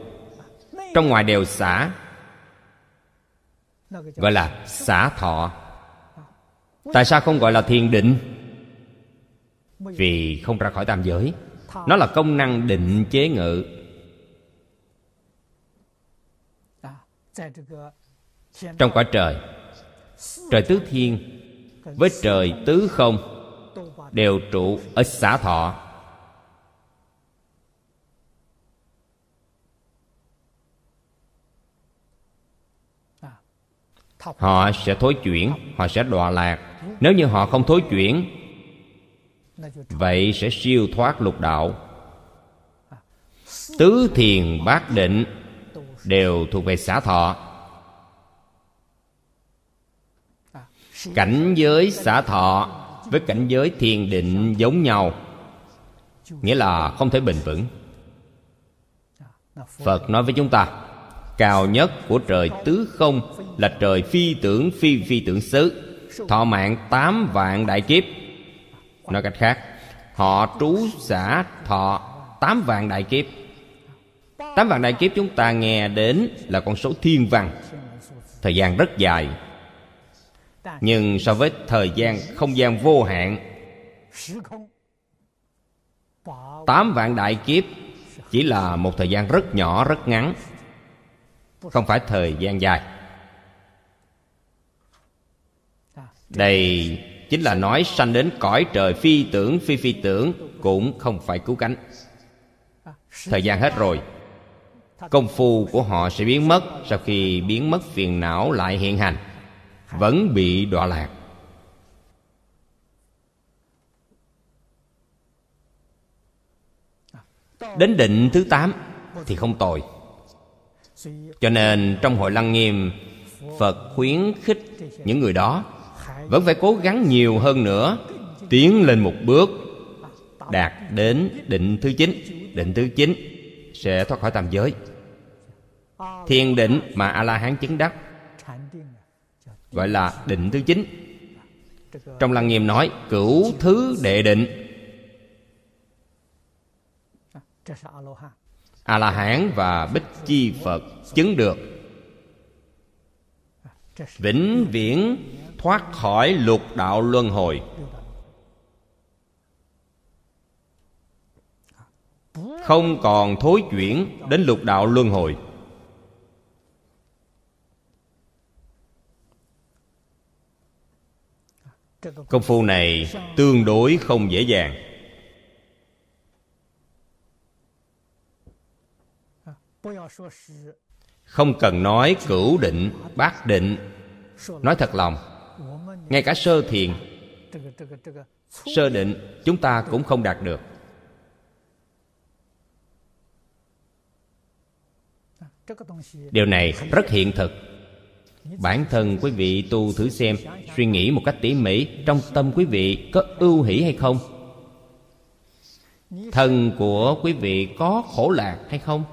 [SPEAKER 1] trong ngoài đều xả. Gọi là xả thọ. Tại sao không gọi là thiền định? Vì không ra khỏi tam giới. Nó là công năng định chế ngự. Trong quả trời trời tứ thiên với trời tứ không đều trụ ở xã thọ. Họ sẽ thối chuyển, họ sẽ đọa lạc. Nếu như họ không thối chuyển, vậy sẽ siêu thoát lục đạo. Tứ thiền bát định đều thuộc về xã thọ. Cảnh giới xã thọ với cảnh giới thiền định giống nhau, nghĩa là không thể bền vững. Phật nói với chúng ta, cao nhất của trời tứ không là trời phi tưởng phi phi tưởng xứ. Thọ mạng tám vạn đại kiếp. Nói cách khác, họ trú xã thọ tám vạn đại kiếp. Tám vạn đại kiếp chúng ta nghe đến là con số thiên văn. Thời gian rất dài. Nhưng so với thời gian không gian vô hạn, tám vạn đại kiếp chỉ là một thời gian rất nhỏ, rất ngắn, không phải thời gian dài. Đây chính là nói sanh đến cõi trời phi tưởng, phi phi tưởng cũng không phải cứu cánh. Thời gian hết rồi. Công phu của họ sẽ biến mất sau khi biến mất phiền não lại hiện hành. Vẫn bị đọa lạc. Đến định thứ tám thì không tồi. Cho nên trong hội lăng nghiêm, phật khuyến khích những người đó vẫn phải cố gắng nhiều hơn nữa, tiến lên một bước, đạt đến định thứ chín. Định thứ chín sẽ thoát khỏi tam giới. Thiền định mà a la hán chứng đắc, gọi là định thứ chín. Trong lăng nghiêm nói, cửu thứ đệ định. A la hán và bích chi phật chứng được vĩnh viễn thoát khỏi lục đạo luân hồi. Không còn thối chuyển đến lục đạo luân hồi. Công phu này tương đối không dễ dàng. Không cần nói cửu định, bát định. Nói thật lòng ngay cả sơ thiền, sơ định, chúng ta cũng không đạt được. Điều này rất hiện thực. Bản thân quý vị tu thử xem, suy nghĩ một cách tỉ mỉ trong tâm quý vị có ưu hỷ hay không? Thân của quý vị có khổ lạc hay không?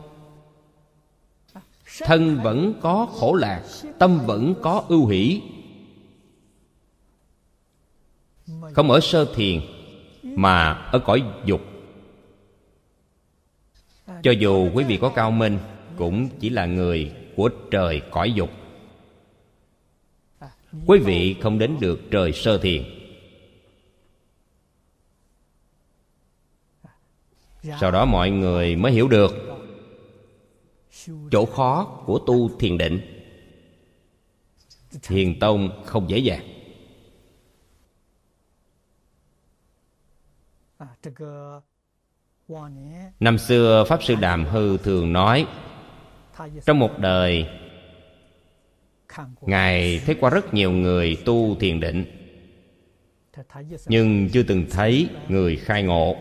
[SPEAKER 1] Thân vẫn có khổ lạc, tâm vẫn có ưu hỷ không ở sơ thiền, mà ở cõi dục. Cho dù quý vị có cao minh, cũng chỉ là người của trời cõi dục. Quý vị không đến được trời sơ thiền. Sau đó mọi người mới hiểu được chỗ khó của tu thiền định. Thiền tông không dễ dàng. Năm xưa pháp sư đàm hư thường nói, trong một đời, ngài thấy qua rất nhiều người tu thiền định, nhưng chưa từng thấy người khai ngộ.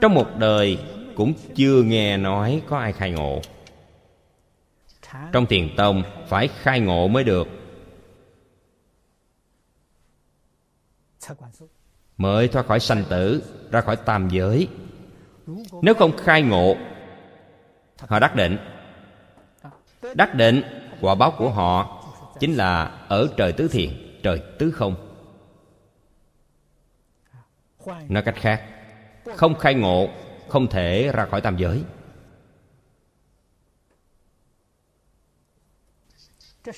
[SPEAKER 1] Trong một đời cũng chưa nghe nói có ai khai ngộ. Trong thiền tông phải khai ngộ mới được. Mới thoát khỏi sanh tử, ra khỏi tam giới. Nếu không khai ngộ, họ đắc định. Đắc định, quả báo của họ chính là ở trời tứ thiền, trời tứ không. Nói cách khác, không khai ngộ, không thể ra khỏi tam giới.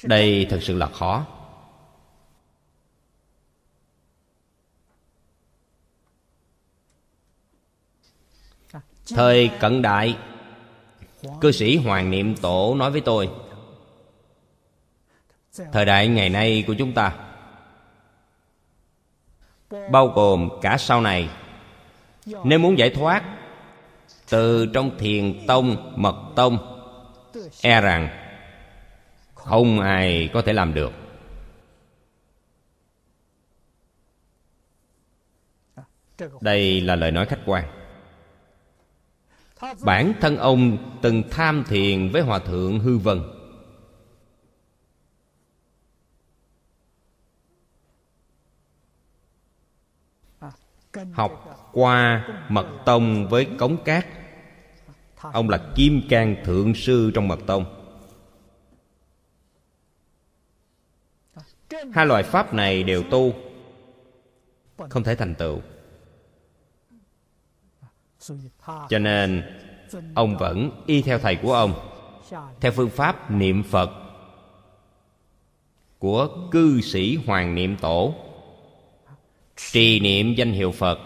[SPEAKER 1] Đây thật sự là khó. Thời cận đại, cư sĩ hoàng niệm tổ nói với tôi, thời đại ngày nay của chúng ta, bao gồm cả sau này, nếu muốn giải thoát từ trong thiền tông, mật tông e rằng không ai có thể làm được. Đây là lời nói khách quan bản thân ông từng tham thiền với hòa thượng hư vân. Học qua mật tông với cống cát. Ông là kim cang thượng sư trong mật tông. Hai loại pháp này đều tu, không thể thành tựu cho nên, ông vẫn y theo thầy của ông, theo phương pháp niệm phật của cư sĩ hoàng niệm tổ. Trì niệm danh hiệu phật.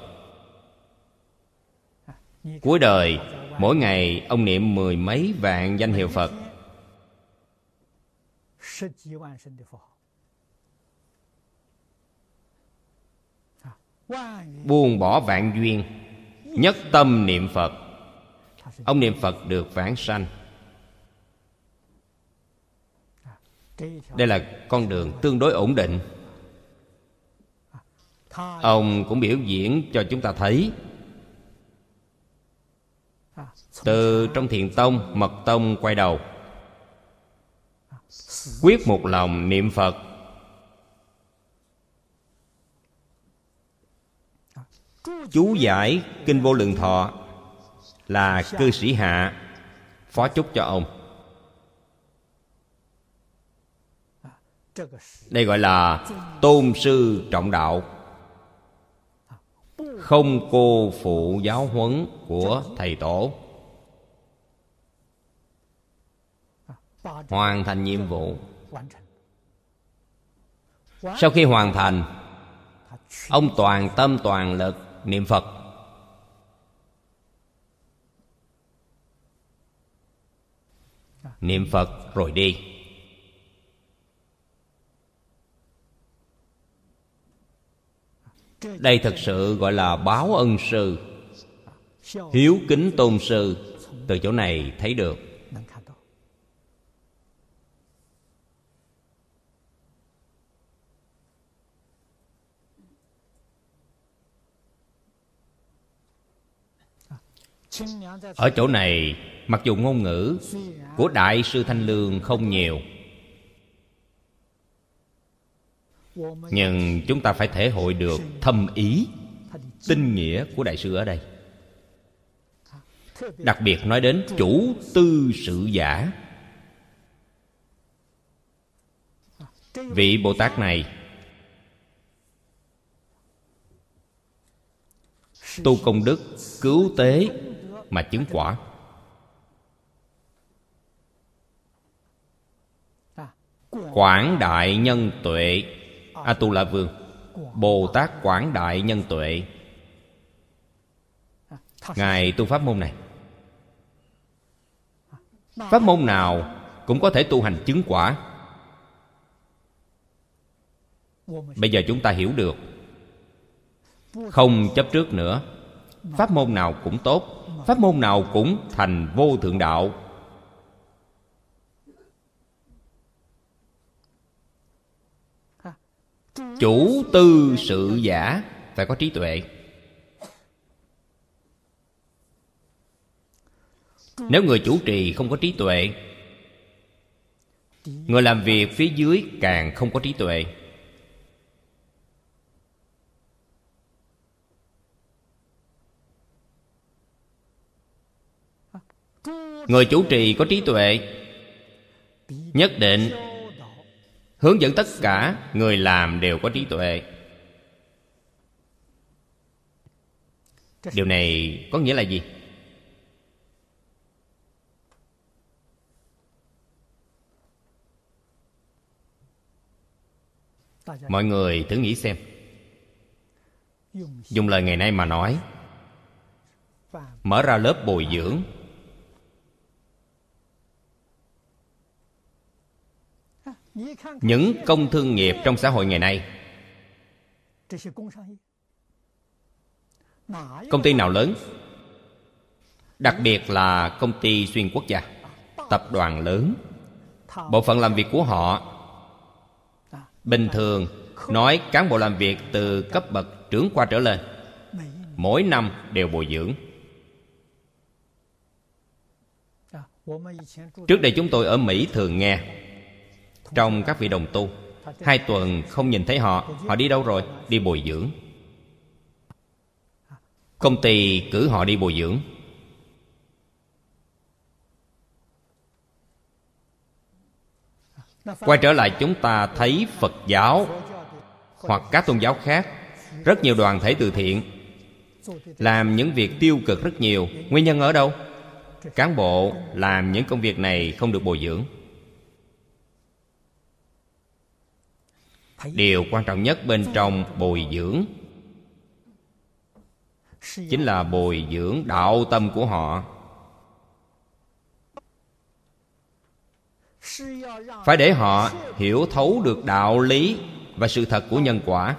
[SPEAKER 1] Cuối đời, mỗi ngày ông niệm mười mấy vạn danh hiệu phật. Buông bỏ vạn duyên nhất tâm niệm phật. Ông niệm phật được vãng sanh. Đây là con đường tương đối ổn định. Ông cũng biểu diễn cho chúng ta thấy. Từ trong thiền tông, mật tông quay đầu. Quyết một lòng niệm phật. Chú giải kinh vô lượng thọ là cư sĩ hạ, phó chúc cho ông. Đây gọi là tôn sư trọng đạo. Không cô phụ giáo huấn của thầy tổ. Hoàn thành nhiệm vụ. Sau khi hoàn thành, ông toàn tâm toàn lực niệm phật. Niệm phật rồi đi. Đây thật sự gọi là báo ân sư, hiếu kính tôn sư. Từ chỗ này thấy được. Ở chỗ này, mặc dù ngôn ngữ của đại sư thanh lương không nhiều, nhưng chúng ta phải thể hội được thâm ý, tinh nghĩa của đại sư ở đây. Đặc biệt nói đến chủ tư sự giả. Vị bồ tát này tu công đức cứu tế mà chứng quả. Quảng đại nhân tuệ a tu la vương. Bồ tát quảng đại nhân tuệ. Ngài tu pháp môn này. Pháp môn nào cũng có thể tu hành chứng quả. Bây giờ chúng ta hiểu được. Không chấp trước nữa. Pháp môn nào cũng tốt pháp môn nào cũng thành vô thượng đạo? Chủ tư sự giả, phải có trí tuệ. Nếu người chủ trì không có trí tuệ, người làm việc phía dưới càng không có trí tuệ. Người chủ trì có trí tuệ. Nhất định, hướng dẫn tất cả người làm đều có trí tuệ. Điều này có nghĩa là gì? Mọi người thử nghĩ xem. Dùng lời ngày nay mà nói, mở ra lớp bồi dưỡng những công thương nghiệp trong xã hội ngày nay. Công ty nào lớn? Đặc biệt là công ty xuyên quốc gia. Tập đoàn lớn. Bộ phận làm việc của họ. Bình thường, nói cán bộ làm việc từ cấp bậc trưởng qua trở lên. Mỗi năm đều bồi dưỡng. Trước đây chúng tôi ở mỹ thường nghe trong các vị đồng tu. Hai tuần không nhìn thấy họ họ đi đâu rồi? Đi bồi dưỡng. Công ty cử họ đi bồi dưỡng. Quay trở lại chúng ta thấy phật giáo hoặc các tôn giáo khác. Rất nhiều đoàn thể từ thiện, làm những việc tiêu cực rất nhiều. Nguyên nhân ở đâu? Cán bộ làm những công việc này không được bồi dưỡng. Điều quan trọng nhất bên trong bồi dưỡng chính là bồi dưỡng đạo tâm của họ. Phải để họ hiểu thấu được đạo lý và sự thật của nhân quả.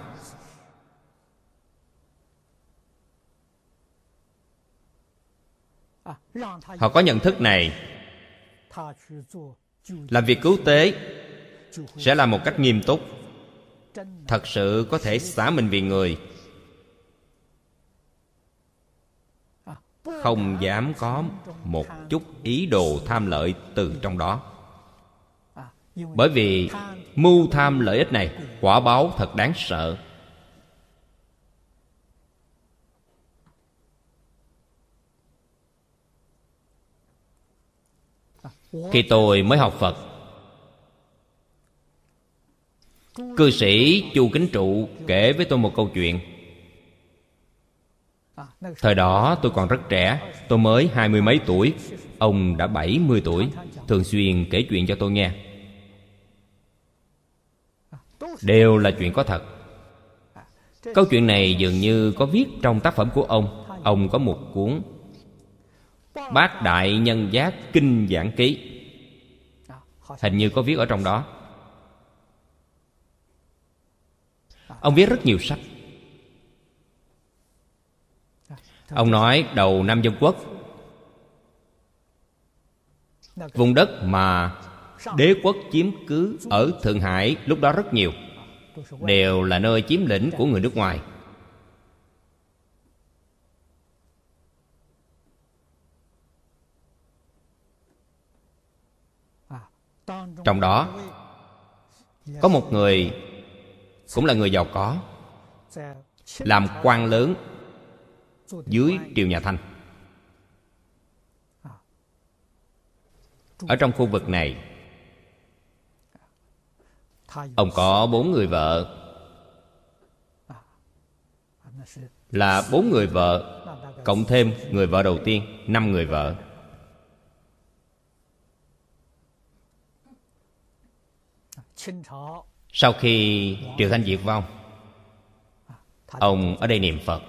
[SPEAKER 1] Họ có nhận thức này. Làm việc cứu tế sẽ là một cách nghiêm túc thật sự có thể xả mình vì người. Không dám có một chút ý đồ tham lợi từ trong đó. Bởi vì mưu tham lợi ích này quả báo thật đáng sợ. Khi tôi mới học phật cư sĩ chu kính trụ kể với tôi một câu chuyện. Thời đó tôi còn rất trẻ, tôi mới hai mươi mấy tuổi, ông đã bảy mươi tuổi, thường xuyên kể chuyện cho tôi nghe. Đều là chuyện có thật. Câu chuyện này dường như có viết trong tác phẩm của ông. Ông có một cuốn bát đại nhân giác kinh giảng ký. Hình như có viết ở trong đó. Ông viết rất nhiều sách. Ông nói đầu năm dân quốc, vùng đất mà đế quốc chiếm cứ ở thượng hải lúc đó rất nhiều, đều là nơi chiếm lĩnh của người nước ngoài. Trong đó, có một người cũng là người giàu có, làm quan lớn dưới triều nhà thanh. Ở trong khu vực này, ông có bốn người vợ. Là bốn người vợ, cộng thêm người vợ đầu tiên, năm người vợ sau khi triều thanh diệt vong, ông ở đây niệm phật.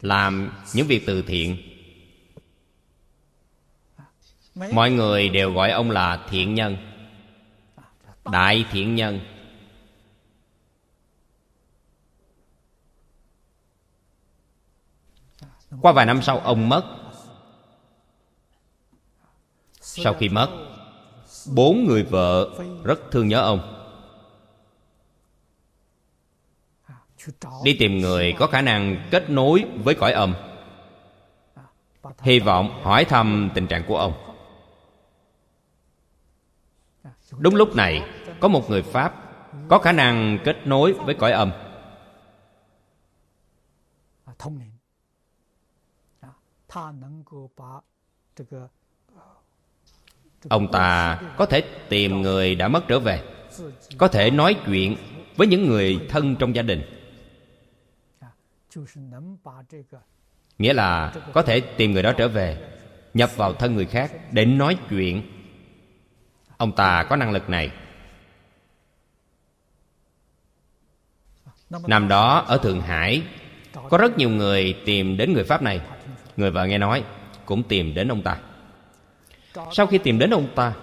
[SPEAKER 1] Làm những việc từ thiện. Mọi người đều gọi ông là thiện nhân, đại thiện nhân. Qua vài năm sau, ông mất sau khi mất, bốn người vợ rất thương nhớ ông. Đi tìm người có khả năng kết nối với cõi âm. Hy vọng hỏi thăm tình trạng của ông. Đúng lúc này, có một người pháp có khả năng kết nối với cõi âm ông ta có thể tìm người đã mất trở về, có thể nói chuyện với những người thân trong gia đình. Nghĩa là có thể tìm người đó trở về, nhập vào thân người khác để nói chuyện. Ông ta có năng lực này. Năm đó ở thượng hải, có rất nhiều người tìm đến người pháp này. Người vợ nghe nói cũng tìm đến ông ta sau khi tìm đến ông ta,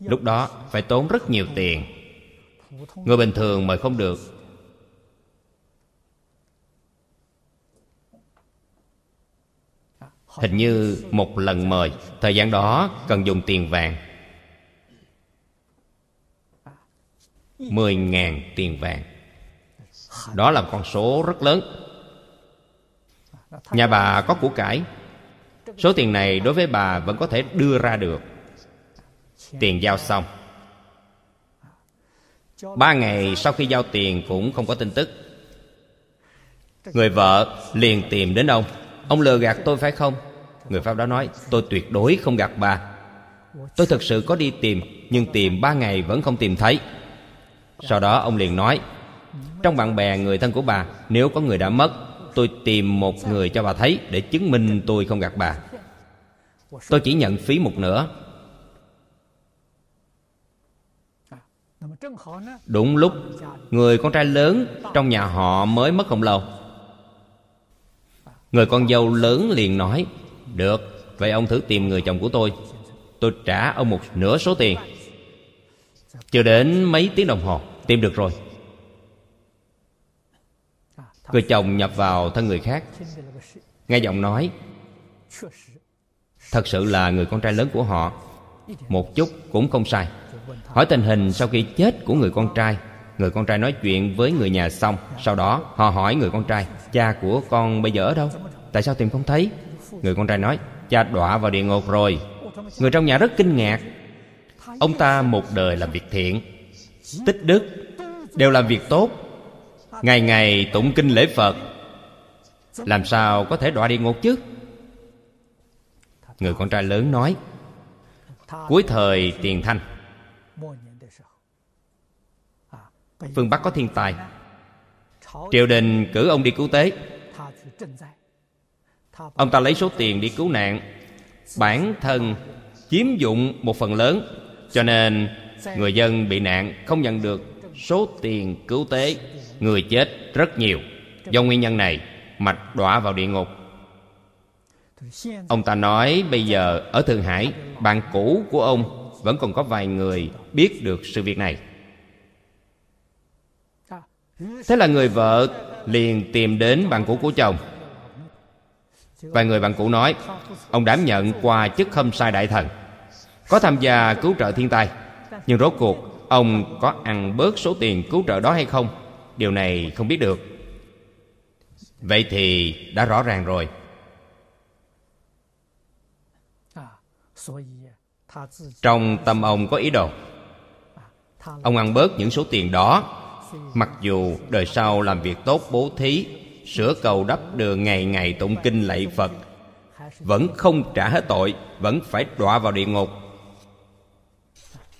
[SPEAKER 1] lúc đó phải tốn rất nhiều tiền. Người bình thường mời không được. Hình như một lần mời, thời gian đó cần dùng tiền vàng. mười ngàn tiền vàng. Đó là con số rất lớn. Nhà bà có của cải số tiền này đối với bà vẫn có thể đưa ra được. Tiền giao xong. Ba ngày sau khi giao tiền cũng không có tin tức. Người vợ liền tìm đến ông. Ông lừa gạt tôi phải không? Người pháp đó nói, tôi tuyệt đối không gạt bà. Tôi thực sự có đi tìm, nhưng tìm ba ngày vẫn không tìm thấy. Sau đó ông liền nói, trong bạn bè người thân của bà, nếu có người đã mất, tôi tìm một người cho bà thấy để chứng minh tôi không gạt bà tôi chỉ nhận phí một nửa. Đúng lúc, người con trai lớn trong nhà họ mới mất không lâu. Người con dâu lớn liền nói, được, vậy ông thử tìm người chồng của tôi. Tôi trả ông một nửa số tiền. Chưa đến mấy tiếng đồng hồ, tìm được rồi. Người chồng nhập vào thân người khác. Nghe giọng nói thật sự là người con trai lớn của họ. Một chút cũng không sai. Hỏi tình hình sau khi chết của người con trai. Người con trai nói chuyện với người nhà xong. Sau đó, họ hỏi người con trai, cha của con bây giờ ở đâu? Tại sao tìm không thấy? Người con trai nói, cha đọa vào địa ngục rồi. Người trong nhà rất kinh ngạc. Ông ta một đời làm việc thiện, tích đức, đều làm việc tốt. Ngày ngày tụng kinh lễ phật. Làm sao có thể đọa địa ngục chứ? Người con trai lớn nói, cuối thời tiền thanh. Phương bắc có thiên tài. Triều đình cử ông đi cứu tế. Ông ta lấy số tiền đi cứu nạn. Bản thân chiếm dụng một phần lớn, cho nên người dân bị nạn không nhận được số tiền cứu tế. Người chết rất nhiều. Do nguyên nhân này, mạch đọa vào địa ngục ông ta nói, bây giờ ở thượng hải, bạn cũ của ông vẫn còn có vài người biết được sự việc này. Thế là người vợ liền tìm đến bạn cũ của chồng. Vài người bạn cũ nói, ông đảm nhận qua chức khâm sai đại thần, có tham gia cứu trợ thiên tai, nhưng rốt cuộc ông có ăn bớt số tiền cứu trợ đó hay không? Điều này không biết được. Vậy thì đã rõ ràng rồi. Trong tâm ông có ý đồ. ông ăn bớt những số tiền đó. Mặc dù đời sau làm việc tốt bố thí sửa cầu đắp đường ngày ngày tụng kinh lạy phật vẫn không trả hết tội vẫn phải đọa vào địa ngục.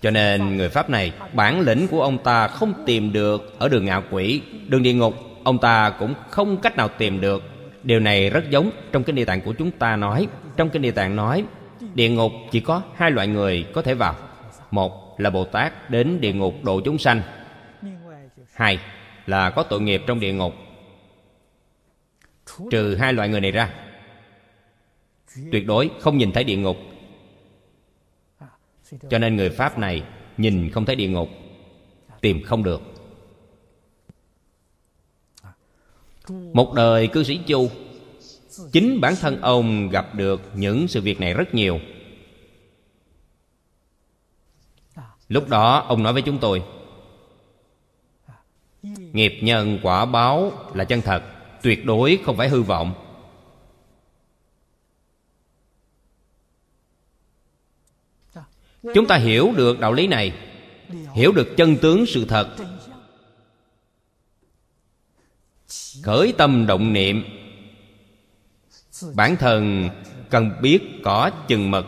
[SPEAKER 1] Cho nên người pháp này bản lĩnh của ông ta không tìm được ở đường ngạo quỷ đường địa ngục. Ông ta cũng không cách nào tìm được. Điều này rất giống trong kinh địa tạng của chúng ta nói trong kinh địa tạng nói địa ngục chỉ có hai loại người có thể vào. Một là bồ tát đến địa ngục độ chúng sanh. Hai là có tội nghiệp trong địa ngục. Trừ hai loại người này ra, tuyệt đối không nhìn thấy địa ngục. Cho nên người pháp này nhìn không thấy địa ngục, tìm không được. Một đời cư sĩ chu chính bản thân ông gặp được những sự việc này rất nhiều. Lúc đó, ông nói với chúng tôi, nghiệp nhân quả báo là chân thật, tuyệt đối không phải hư vọng. Chúng ta hiểu được đạo lý này, hiểu được chân tướng sự thật. Khởi tâm động niệm bản thân cần biết có chừng mực.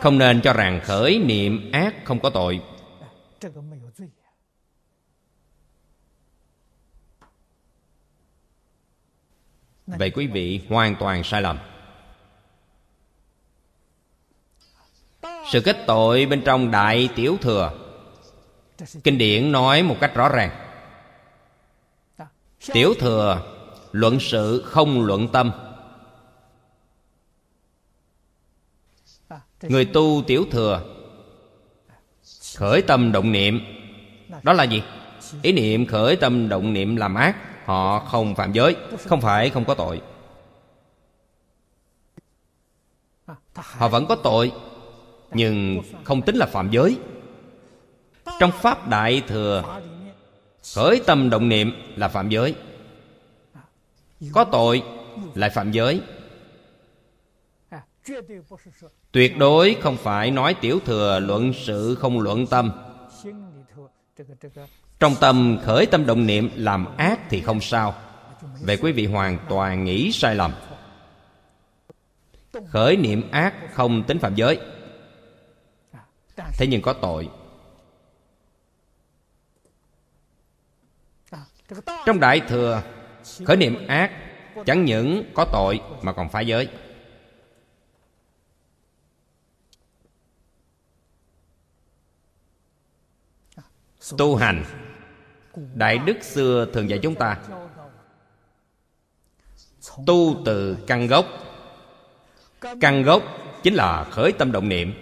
[SPEAKER 1] Không nên cho rằng khởi niệm ác không có tội. Vậy quý vị hoàn toàn sai lầm. Sự kết tội bên trong đại tiểu thừa. Kinh điển nói một cách rõ ràng. Tiểu thừa luận sự không luận tâm. Người tu tiểu thừa, khởi tâm động niệm. Đó là gì? Ý niệm khởi tâm động niệm làm ác, họ không phạm giới, không phải không có tội. Họ vẫn có tội, nhưng không tính là phạm giới. Trong pháp đại thừa, khởi tâm động niệm là phạm giới có tội, lại phạm giới. Tuyệt đối không phải nói tiểu thừa luận sự không luận tâm. Trong tâm khởi tâm động niệm làm ác thì không sao. Vậy quý vị hoàn toàn nghĩ sai lầm. Khởi niệm ác không tính phạm giới. Thế nhưng có tội. Trong đại thừa khởi niệm ác, chẳng những có tội mà còn phá giới. Tu hành, đại đức xưa thường dạy chúng ta. Tu từ căn gốc. Căn gốc chính là khởi tâm động niệm.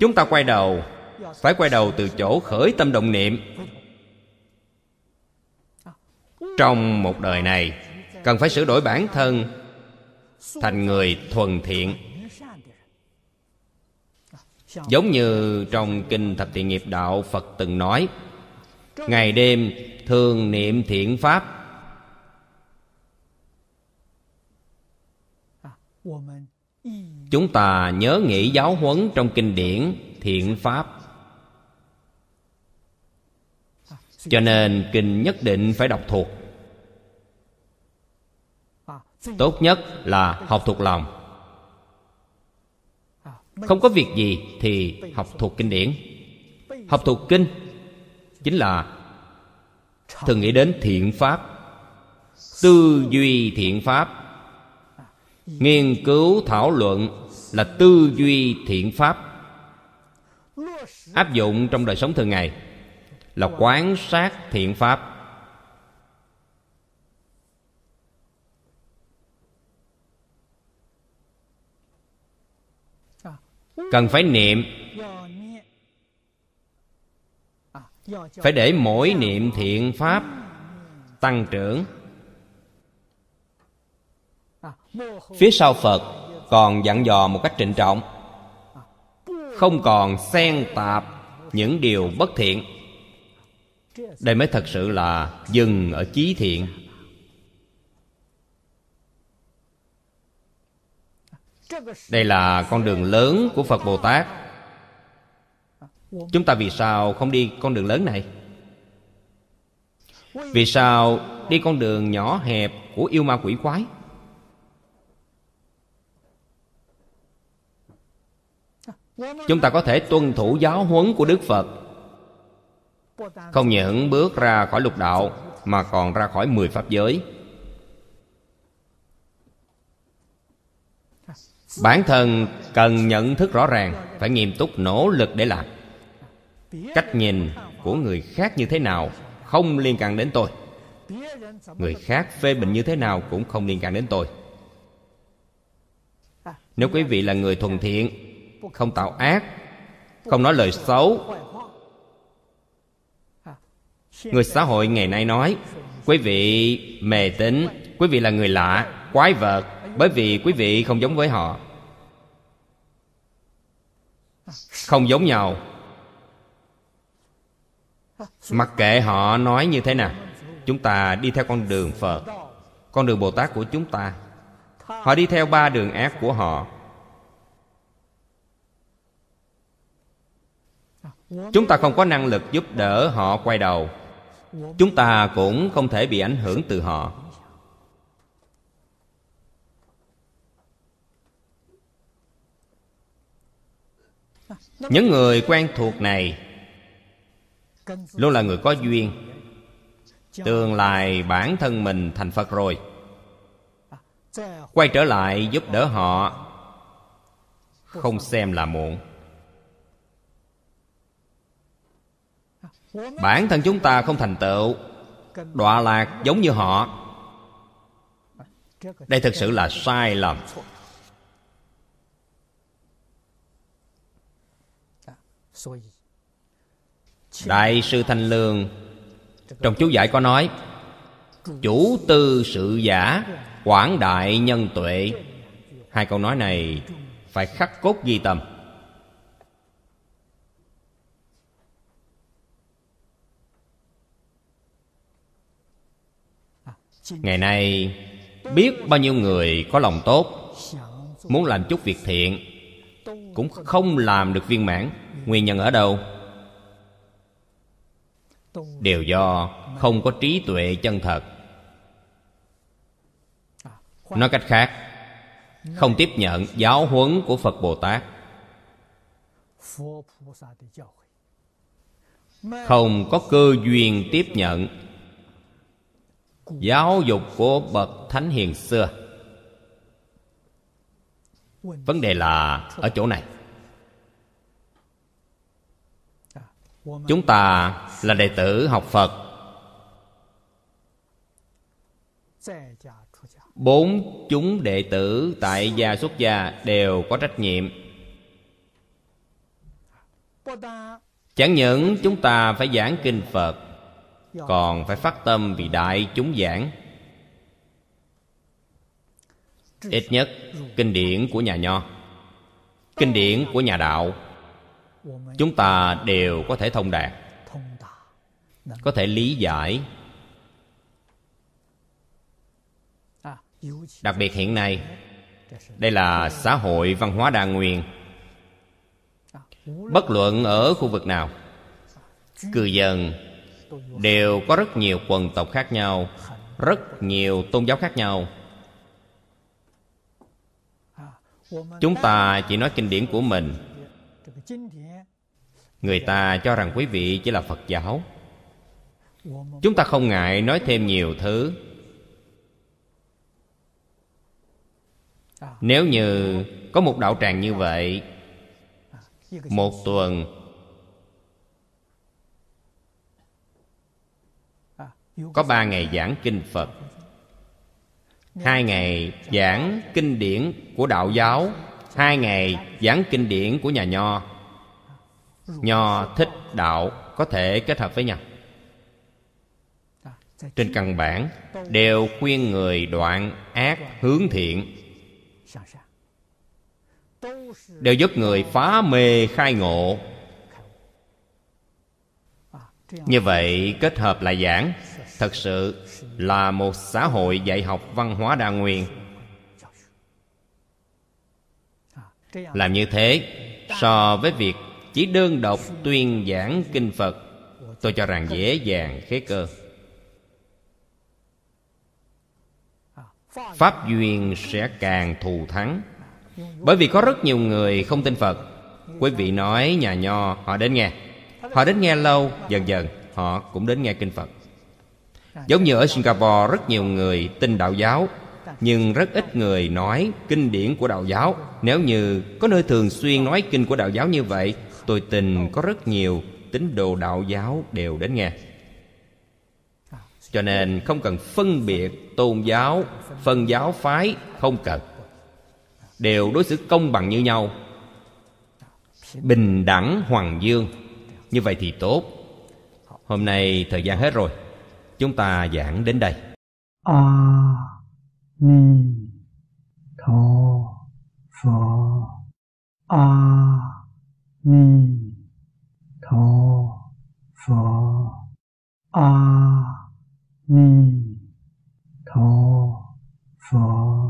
[SPEAKER 1] Chúng ta quay đầu phải quay đầu từ chỗ khởi tâm động niệm. Trong một đời này, cần phải sửa đổi bản thân thành người thuần thiện. Giống như trong kinh thập thiện nghiệp đạo, phật từng nói, ngày đêm thường niệm thiện pháp. Chúng ta nhớ nghĩ giáo huấn trong kinh điển thiện pháp. Cho nên kinh nhất định phải đọc thuộc. Tốt nhất là học thuộc lòng. Không có việc gì thì học thuộc kinh điển. Học thuộc kinh chính là thường nghĩ đến thiện pháp, tư duy thiện pháp. Nghiên cứu, thảo luận là tư duy thiện pháp, áp dụng trong đời sống thường ngày là quán sát thiện pháp. Cần phải niệm. Phải để mỗi niệm thiện pháp tăng trưởng. Phía sau phật còn dặn dò một cách trịnh trọng. Không còn xen tạp những điều bất thiện đây mới thật sự là dừng ở chí thiện. Đây là con đường lớn của phật bồ tát. Chúng ta vì sao không đi con đường lớn này? Vì sao đi con đường nhỏ hẹp của yêu ma quỷ quái? Chúng ta có thể tuân thủ giáo huấn của đức phật không những bước ra khỏi lục đạo, mà còn ra khỏi mười pháp giới. Bản thân cần nhận thức rõ ràng, phải nghiêm túc nỗ lực để làm. Cách nhìn của người khác như thế nào không liên quan đến tôi. Người khác phê bình như thế nào cũng không liên quan đến tôi. Nếu quý vị là người thuần thiện, không tạo ác, không nói lời xấu người xã hội ngày nay nói, quý vị mề tín, quý vị là người lạ, quái vật, bởi vì quý vị không giống với họ. Không giống nhau. Mặc kệ họ nói như thế nào, chúng ta đi theo con đường phật, con đường bồ tát của chúng ta. Họ đi theo ba đường ác của họ. Chúng ta không có năng lực giúp đỡ họ quay đầu chúng ta cũng không thể bị ảnh hưởng từ họ. Những người quen thuộc này luôn là người có duyên, tương lai bản thân mình thành phật rồi. Quay trở lại giúp đỡ họ, không xem là muộn. Bản thân chúng ta không thành tựu. Đọa lạc giống như họ. Đây thực sự là sai lầm. Đại sư thanh lương trong chú giải có nói, chủ tư sự giả, quảng đại nhân tuệ. Hai câu nói này phải khắc cốt ghi tâm ngày nay, biết bao nhiêu người có lòng tốt, muốn làm chút việc thiện, cũng không làm được viên mãn, nguyên nhân ở đâu? Đều do không có trí tuệ chân thật. Nói cách khác, không tiếp nhận giáo huấn của phật bồ tát. Không có cơ duyên tiếp nhận giáo dục của bậc thánh hiền xưa. Vấn đề là ở chỗ này. Chúng ta là đệ tử học phật. Bốn chúng đệ tử tại gia xuất gia đều có trách nhiệm. Chẳng những chúng ta phải giảng kinh phật còn phải phát tâm vì đại chúng giảng. Ít nhất kinh điển của nhà nho kinh điển của nhà đạo chúng ta đều có thể thông đạt có thể lý giải. Đặc biệt hiện nay đây là xã hội văn hóa đa nguyên. Bất luận ở khu vực nào cư dân đều có rất nhiều quần tộc khác nhau, rất nhiều tôn giáo khác nhau. Chúng ta chỉ nói kinh điển của mình. Người ta cho rằng quý vị chỉ là phật giáo. Chúng ta không ngại nói thêm nhiều thứ. Nếu như có một đạo tràng như vậy, một tuần có ba ngày giảng kinh phật. Hai ngày giảng kinh điển của đạo giáo. Hai ngày giảng kinh điển của nhà nho. Nho thích đạo, có thể kết hợp với nhau. Trên căn bản, đều khuyên người đoạn ác hướng thiện. Đều giúp người phá mê khai ngộ. Như vậy, kết hợp lại giảng thật sự là một xã hội dạy học văn hóa đa nguyên. Làm như thế, so với việc chỉ đơn độc tuyên giảng kinh phật, tôi cho rằng dễ dàng khế cơ. Pháp duyên sẽ càng thù thắng. Bởi vì có rất nhiều người không tin phật. Quý vị nói nhà nho, họ đến nghe. Họ đến nghe lâu, dần dần họ cũng đến nghe kinh phật giống như ở singapore, rất nhiều người tin đạo giáo, nhưng rất ít người nói kinh điển của đạo giáo. Nếu như có nơi thường xuyên nói kinh của đạo giáo như vậy, tôi tin có rất nhiều tín đồ đạo giáo đều đến nghe. Cho nên không cần phân biệt tôn giáo, phân giáo phái, không cần. Đều đối xử công bằng như nhau. Bình đẳng, hoàng dương. Như vậy thì tốt. Hôm nay thời gian hết rồi chúng ta giảng đến đây.
[SPEAKER 2] A ni tho pho a ni tho pho a ni tho pho